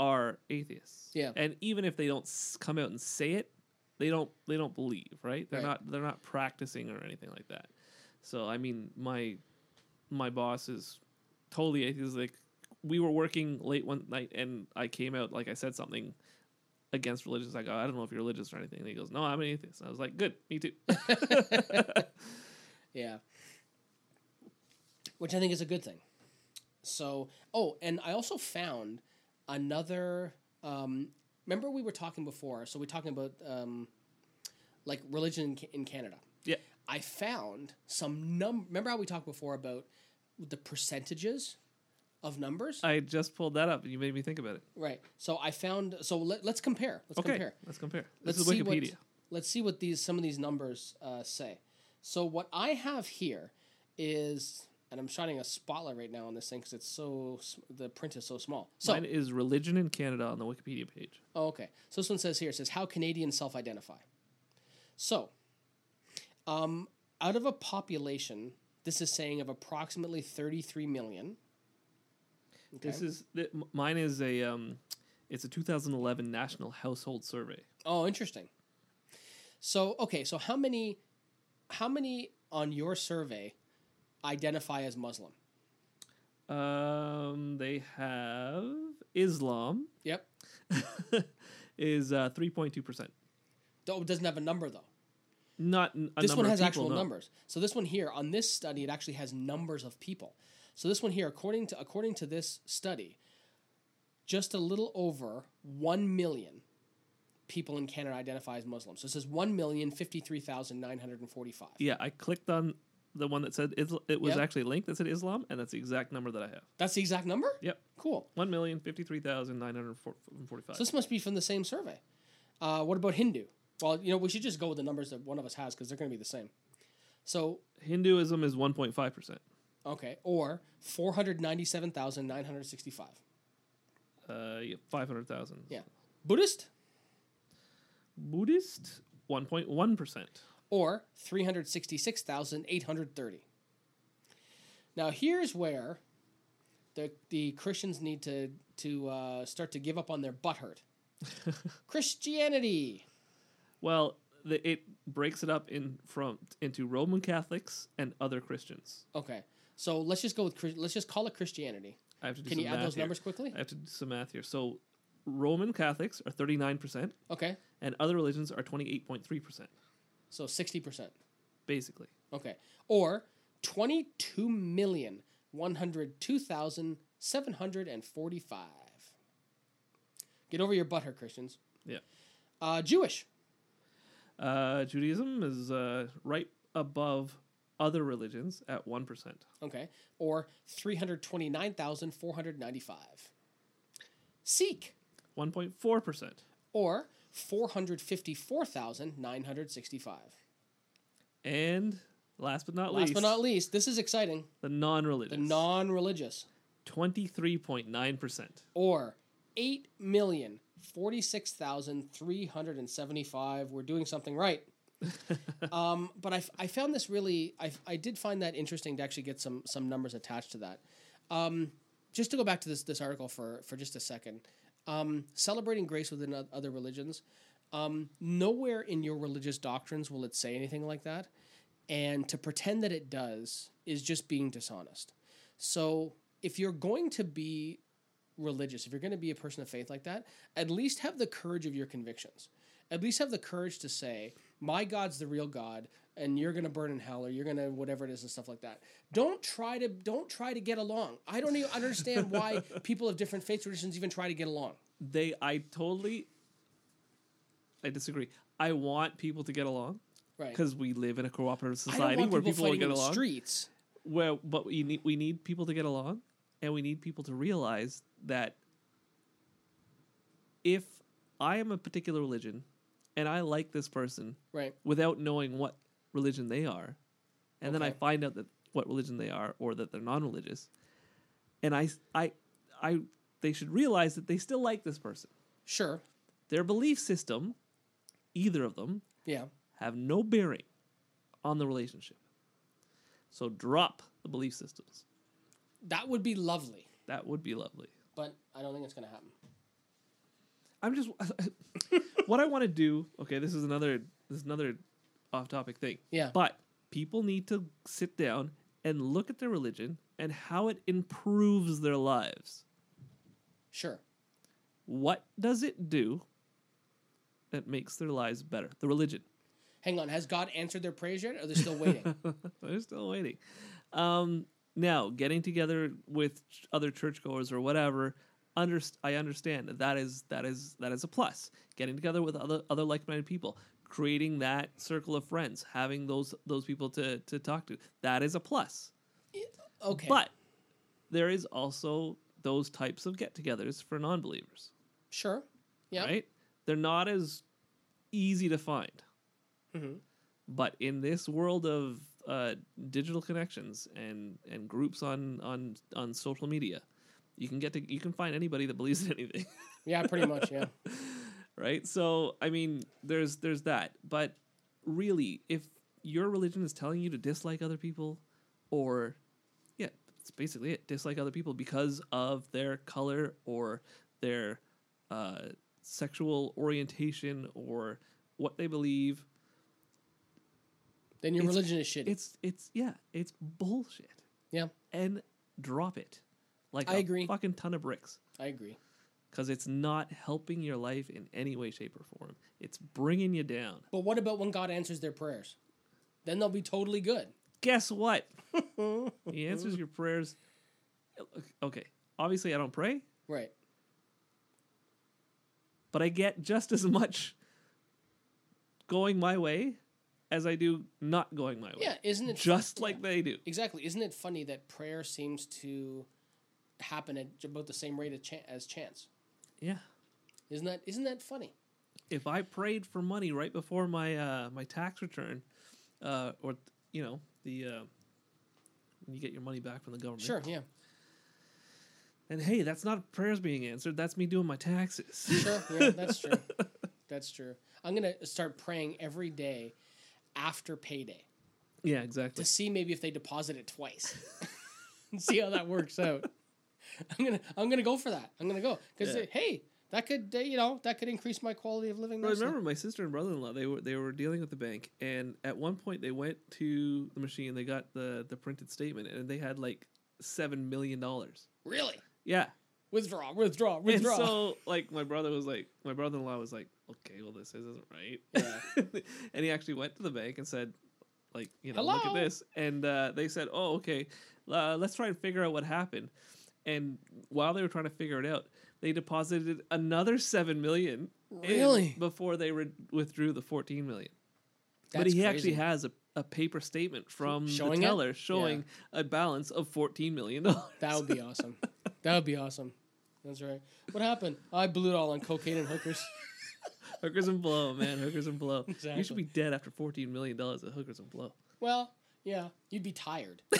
are atheists. Yeah. And even if they don't s- come out and say it, they don't they don't believe, right? They're Right. not they're not practicing or anything like that. So I mean, my my boss is totally atheist. Like we were working late one night, and I came out like I said something against religious. I go, I don't know if you're religious or anything. And he goes, No, I'm an atheist. I was like, Good, me too. Yeah. Which I think is a good thing. So, oh, and I also found another. Um, remember, we were talking before. So, we're talking about um, like religion in, in Canada. yeah. I found some num. Remember how we talked before about the percentages of numbers? I just pulled that up, and you made me think about it. right. So I found. So let, let's compare. Let's Okay, compare. let's compare. This Let's is see what- Wikipedia. let's see what these some of these numbers uh, say. So what I have here is, and I'm shining a spotlight right now on this thing because it's so the print is so small. So Mine is religion in Canada on the Wikipedia page. oh, okay. So this one says here it says how Canadians self-identify. So, um, out of a population, this is saying of approximately 33 million. Okay. This is th- mine is a um, it's a 2011 National Household Survey. Oh, interesting. So okay, so how many, how many on your survey identify as Muslim? Um, they have Islam Yep. is uh, 3.2 percent. Though it doesn't have a number though. Not n- this one has people, actual no. numbers. So this one here on this study, it actually has numbers of people. So this one here, according to according to this study, just a little over one million people in Canada identify as Muslim. So it says one million fifty three thousand nine hundred and forty five. Yeah, I clicked on the one that said Isla- it was Yep. actually linked that said Islam, and that's the exact number that I have. That's the exact number. Yep, Cool. one million fifty-three thousand nine hundred forty-five. So this must be from the same survey. Uh, what about Hindu? Well, you know, we should just go with the numbers that one of us has because they're going to be the same. So Hinduism is 1.5 percent. Okay, or four hundred ninety seven thousand nine hundred sixty five. Uh, yeah, 500,000. Yeah. Buddhist Buddhist 1.1 percent. or 366,830. Now, here's where the, the Christians need to, to uh, start to give up on their butthurt. Christianity. Well, the, it breaks it up in from into Roman Catholics and other Christians. Okay, so let's just go with let's just call it Christianity. I have to do Can some you add math those here. numbers quickly? I have to do some math here. So, Roman Catholics are 39 percent, Okay, and other religions are 28.3 percent, so 60%. basically. Okay, or 22,102,745. Get over your butthurt, Christians. Yeah. Uh, Jewish. Uh, Judaism is uh, right above other religions at one percent. Okay. Or 329,495. Sikh. 1.4 percent. Or 454,965. And last but not Last least, Last but not least, this is exciting. the non-religious. The non religious. 23.9 percent. Or 8,046,375. We're doing something right. um, but I found this really—I did find that interesting to actually get some, some numbers attached to that. Um, just to go back to this, this article for, for just a second. Um, celebrating grace within other religions. Um, nowhere in your religious doctrines will it say anything like that. And to pretend that it does is just being dishonest. So if you're going to be religious, if you're going to be a person of faith like that, at least have the courage of your convictions. At least have the courage to say, "My God's the real God, and you're going to burn in hell, or you're going to whatever it is, and stuff like that." Don't try to don't try to get along. I don't even understand why people of different faith traditions even try to get along. They, I totally, I disagree. I want people to get along Right? because we live in a cooperative society where people will get along. streets. Well, but we need we need people to get along, and we need people to realize that if I am a particular religion, and I like this person Right. without knowing what religion they are, and then I find out that what religion they are or that they're non-religious, and I, I, I, they should realize that they still like this person. Sure. Their belief system, either of them, Yeah. have no bearing on the relationship. So drop the belief systems. That would be lovely, That would be lovely. but I don't think it's gonna happen. I'm just what I want to do. Okay, this is another this is another off-topic thing. Yeah. But people need to sit down and look at their religion and how it improves their lives. Sure. What does it do that makes their lives better? The religion. Hang on. Has God answered their prayers yet? Or are they still waiting? They're still waiting. Um, now, getting together with other churchgoers or whatever, underst- I understand that that is that is that is a plus. Getting together with other other like-minded people, creating that circle of friends, having those those people to to talk to, that is a plus. Okay. But there is also those types of get-togethers for non-believers, sure. Yeah. right? They're not as easy to find. Mhm. But in this world of uh, digital connections and, and groups on, on on social media, you can get to you can find anybody that believes in anything, Yeah. Pretty much. Yeah. right? So I mean, there's there's that. But really, if your religion is telling you to dislike other people, or yeah, it's basically it, dislike other people because of their color or their uh, sexual orientation or what they believe, Then your It's- religion is shitty. it's it's yeah, it's bullshit. yeah. And drop it, like I a agree. fucking ton of bricks, I agree. because it's not helping your life in any way, shape, or form. It's bringing you down. But what about when God answers their prayers? Then they'll be totally good. Guess what? he answers your prayers. Okay, obviously I don't pray, Right. but I get just as much going my way as I do not going my way. Yeah. Isn't it just yeah. like they do. Exactly. Isn't it funny that prayer seems to happen at about the same rate as, chan- as chance? Yeah. Isn't that isn't that funny? if I prayed for money right before my uh, my tax return, uh, or you know the uh, when you get your money back from the government. Sure. Yeah. And hey, that's not prayers being answered. That's me doing my taxes. Sure. Yeah. That's true. That's true. I'm gonna start praying every day after payday yeah, exactly. to see maybe if they deposit it twice and see how that works out. I'm gonna I'm gonna go for that. I'm gonna go because Yeah. hey, that could uh, you know that could increase my quality of living. Well, I remember my sister and brother-in-law. They were they were dealing with the bank, and at one point they went to the machine. They got the the printed statement, and they had like seven million dollars. Really? Yeah, Withdraw, withdraw, withdraw. and so like my brother was like, my brother-in-law was like, okay, well this isn't right. Yeah. and he actually went to the bank and said, like, you know, look at this. And uh, they said, oh, okay, uh, let's try and figure out what happened. And while they were trying to figure it out, they deposited another seven million. Really? before they re- withdrew the fourteen million. That's but he actually has a, a paper statement from Showing the it? teller showing a balance of fourteen million dollars. That would be awesome. that would be awesome. That's right. What happened? I blew it all on cocaine and hookers. hookers and blow, man, hookers and blow. You should be dead after fourteen million dollars of hookers and blow. Well, yeah, you'd be tired.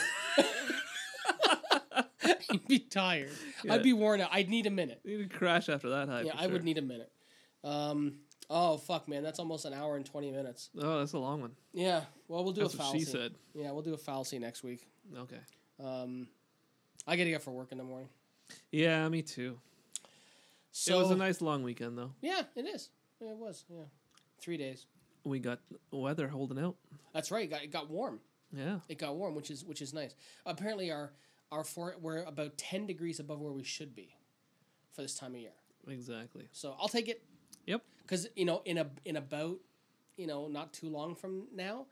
you'd be tired. Yeah. I'd be worn out. I'd need a minute. You'd crash after that high. Yeah, I would need a minute. Um, oh fuck, man, that's almost an hour and twenty minutes. Oh, that's a long one. Yeah. Well, we'll do That's a what fallacy. she said. Yeah, we'll do a fallacy next week. Okay. Um, I gotta get for work in the morning. Yeah, me too. So it was a nice long weekend though. yeah, it is. Yeah, it was. Yeah, three days. We got weather holding out. That's right. It got, it got warm. Yeah. It got warm, which is which is nice. Apparently, our our for we're about ten degrees above where we should be for this time of year. Exactly. So I'll take it Yep. because you know in a in about you know not too long from now,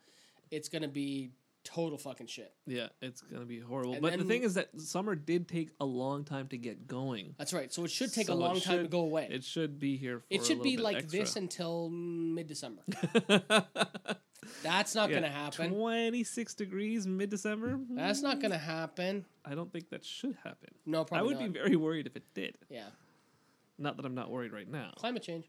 it's gonna be total fucking shit. Yeah, it's gonna be horrible. And but the thing is that summer did take a long time to get going. That's right. So it should take So a long time to go away. It should be here. For It should be like extra. this until mid December. That's not Yeah, gonna happen. Twenty six degrees mid December. That's not gonna happen. I don't think that should happen. No, problem I probably would not. be very worried if it did. Yeah, Not that I'm not worried right now. climate change.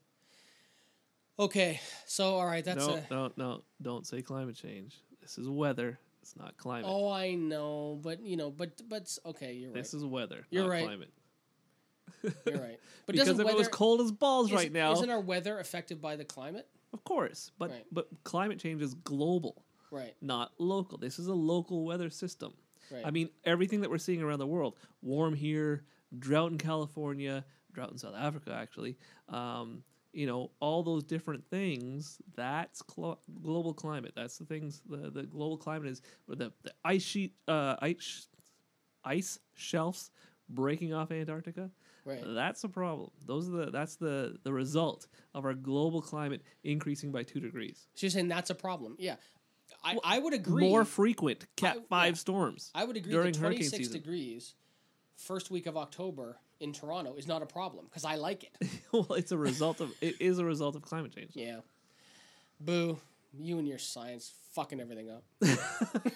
Okay, so all right, that's no, a. no, no, don't say climate change. This is weather. It's not climate. Oh, I know, but you know, but but okay, you're right. this is weather. You're not right. climate. You're right. But because doesn't if weather, it was cold as balls is- right now, isn't our weather affected by the climate? Of course. But Right. but climate change is global, Right. not local. This is a local weather system. Right. I mean, everything that we're seeing around the world, warm here, drought in California, drought in South Africa, actually. Um, you know, all those different things. That's cl- global climate. That's the things. The, the global climate is the, the ice sheet, uh, ice, ice shelves breaking off Antarctica. Right. That's a problem. Those are the. That's the the result of our global climate increasing by two degrees. So you're saying that's a problem? Yeah, I, I would agree. More frequent Cat I- five yeah. storms. I would agree during that hurricane 26 season. degrees, first week of October in Toronto is not a problem because I like it. well, it's a result of it is a result of climate change. yeah. Boo. You and your science fucking everything up.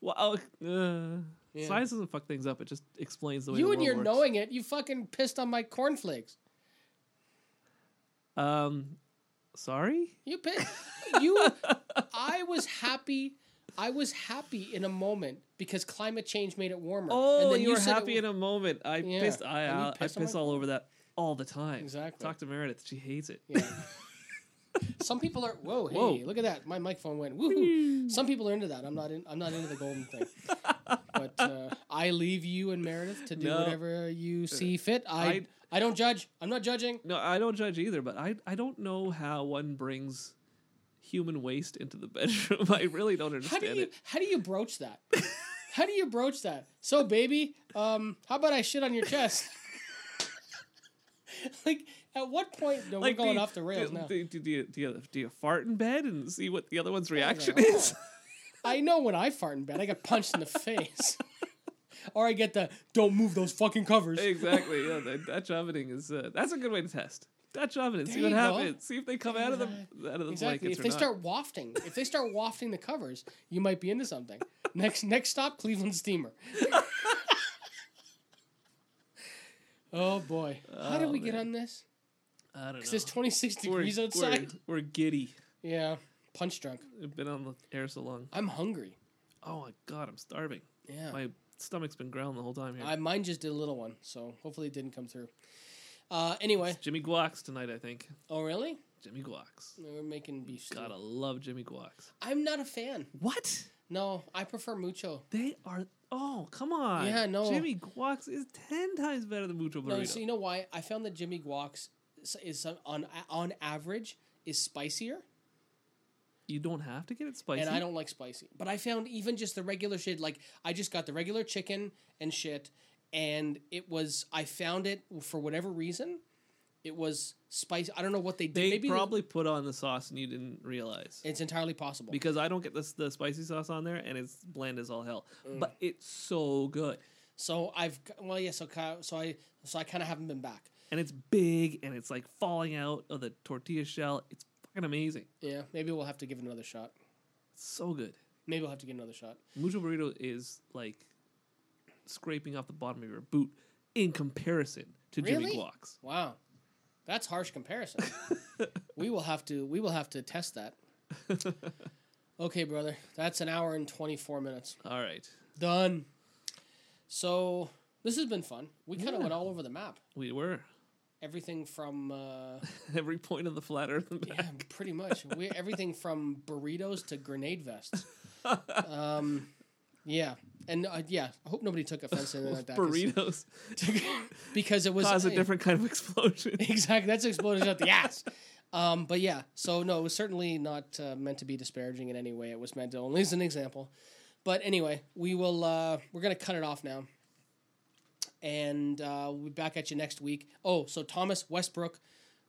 Well, uh, Yeah. science doesn't fuck things up. It just explains the way You the and world your works. knowing it, you fucking pissed on my cornflakes. Um, sorry. You pissed. you. I was happy. I was happy in a moment because climate change made it warmer. Oh, then you were said it happy in a moment. I Yeah, pissed. I and you I, I pissed piss all over that all the time. Exactly. Talk to Meredith. She hates it. Yeah. Some people are whoa, hey, Whoa. look at that. My microphone went woohoo. Some people are into that. I'm not in I'm not into the golden thing. but uh, I leave you and Meredith to do No. Uh, whatever you see fit. I, I- I don't judge. I'm not judging. No, I don't judge either, but I I don't know how one brings human waste into the bedroom. I really don't How understand do you it. how do you broach that? how do you broach that? So baby, um, how about I shit on your chest? like at what point no, Like, we're going do, off the rails do, now. Do, do, do, you, do, you, do you fart in bed and see what the other one's reaction know. is? I know when I fart in bed, I get punched in the face. or I get the don't move those fucking covers. exactly. Yeah, the Dutch ovening is uh, that's a good way to test. Dutch oven. See There what you go. happens. See if they come out of the out of the Exactly. If or they not. start wafting, if they start wafting the covers, you might be into something. Next next stop, Cleveland Steamer. oh boy. How did Oh, we get on this? I don't know. It's 26 We're- degrees we're, outside. We're, giddy. Yeah. Punch drunk. We've been on the air so long. I'm hungry. Oh my god, I'm starving. Yeah. My stomach's been growling the whole time here. I, mine just did a little one, so hopefully it didn't come through. Uh, anyway. Jimmy Guac's tonight, I think. Oh, really? Jimmy Guac's. We're making beef stew. Gotta love Jimmy Guac's. I'm not a fan. What? No, I prefer mucho. They are. Oh, come on. Yeah, no. Jimmy Guac's is ten times better than Mucho Burrito. No, so you know why? I found that Jimmy Guac's is, on on average is spicier, you don't have to get it spicy. and I don't like spicy. But I found even just the regular shit, like I just got the regular chicken and shit, and it was I found it for whatever reason, it was spicy. I don't know what they did. They Maybe probably put on the sauce and you didn't realize. it's entirely possible. because I don't get this the spicy sauce on there and it's bland as all hell. Mm. But it's so good. so I've well yeah so so I so I kind of haven't been back. And it's big and it's like falling out of the tortilla shell. It's fucking amazing. Yeah, maybe we'll have to give it another shot. It's so good. Maybe we'll have to get another shot. Mucho burrito is like scraping off the bottom of your boot in comparison to Jimmy Really? Guac's. Wow, that's harsh comparison. we will have to we will have to test that. okay, brother, that's an hour and twenty four minutes. All right. Done. So this has been fun. We kind of Yeah. went all over the map. We were Everything from uh, every point of the flat earth yeah, pretty much. We everything from burritos to grenade vests. Um, yeah, and uh, yeah. I hope nobody took offense to anything like that. Burritos because it was cause a hey, different kind of explosion. exactly. That's explosion at the ass. Um, but yeah, so no, it was certainly not uh, meant to be disparaging in any way. It was meant to only as an example. But anyway, we will. Uh, we're gonna cut it off now, and uh, we'll be back at you next week. Oh, so Thomas Westbrook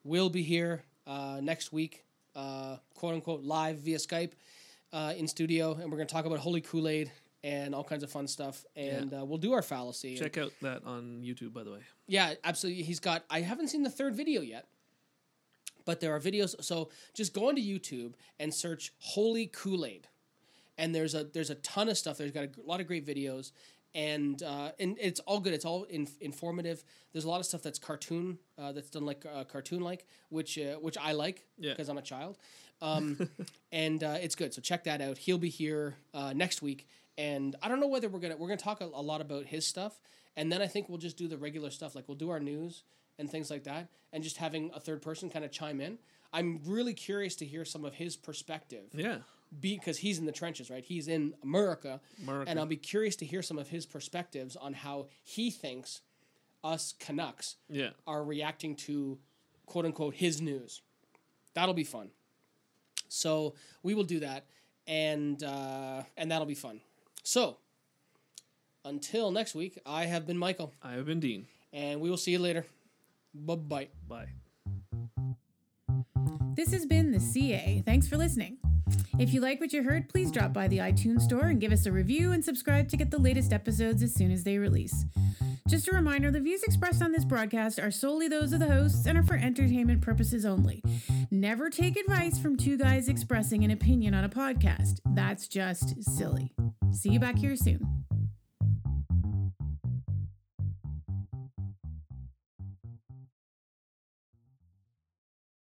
will be here uh, next week, uh, quote unquote, live via Skype uh, in studio, and we're gonna talk about Holy Kool Aid and all kinds of fun stuff. And uh, we'll do our fallacy. and- Check out that on YouTube, by the way. yeah, absolutely. He's got. I haven't seen the third video yet, but there are videos. So just go onto YouTube and search "Holy Kool Aid," and there's a there's a ton of stuff. There's got a lot of great videos, and uh, and it's all good. It's all in, informative. There's a lot of stuff that's cartoon, uh, that's done like uh, cartoon like, which uh, which I like Yeah. because I'm a child, um, and uh, it's good. So check that out. He'll be here uh, next week, and I don't know whether we're gonna we're gonna talk a, a lot about his stuff, and then I think we'll just do the regular stuff. Like we'll do our news and things like that, and just having a third person kind of chime in. I'm really curious to hear some of his perspective Yeah. Because he's in the trenches, right? He's in America, America. and I'll be curious to hear some of his perspectives on how he thinks us Canucks Yeah. are reacting to quote unquote his news. That'll be fun. So we will do that, and uh, and that'll be fun. So until next week, I have been Michael, I have been Dean. and we will see you later. Bye bye. Bye. This has been the CA. Thanks for listening. If you like what you heard, please drop by the iTunes store and give us a review and subscribe to get the latest episodes as soon as they release. Just a reminder the views expressed on this broadcast are solely those of the hosts and are for entertainment purposes only. Never take advice from two guys expressing an opinion on a podcast. That's just silly. See you back here soon.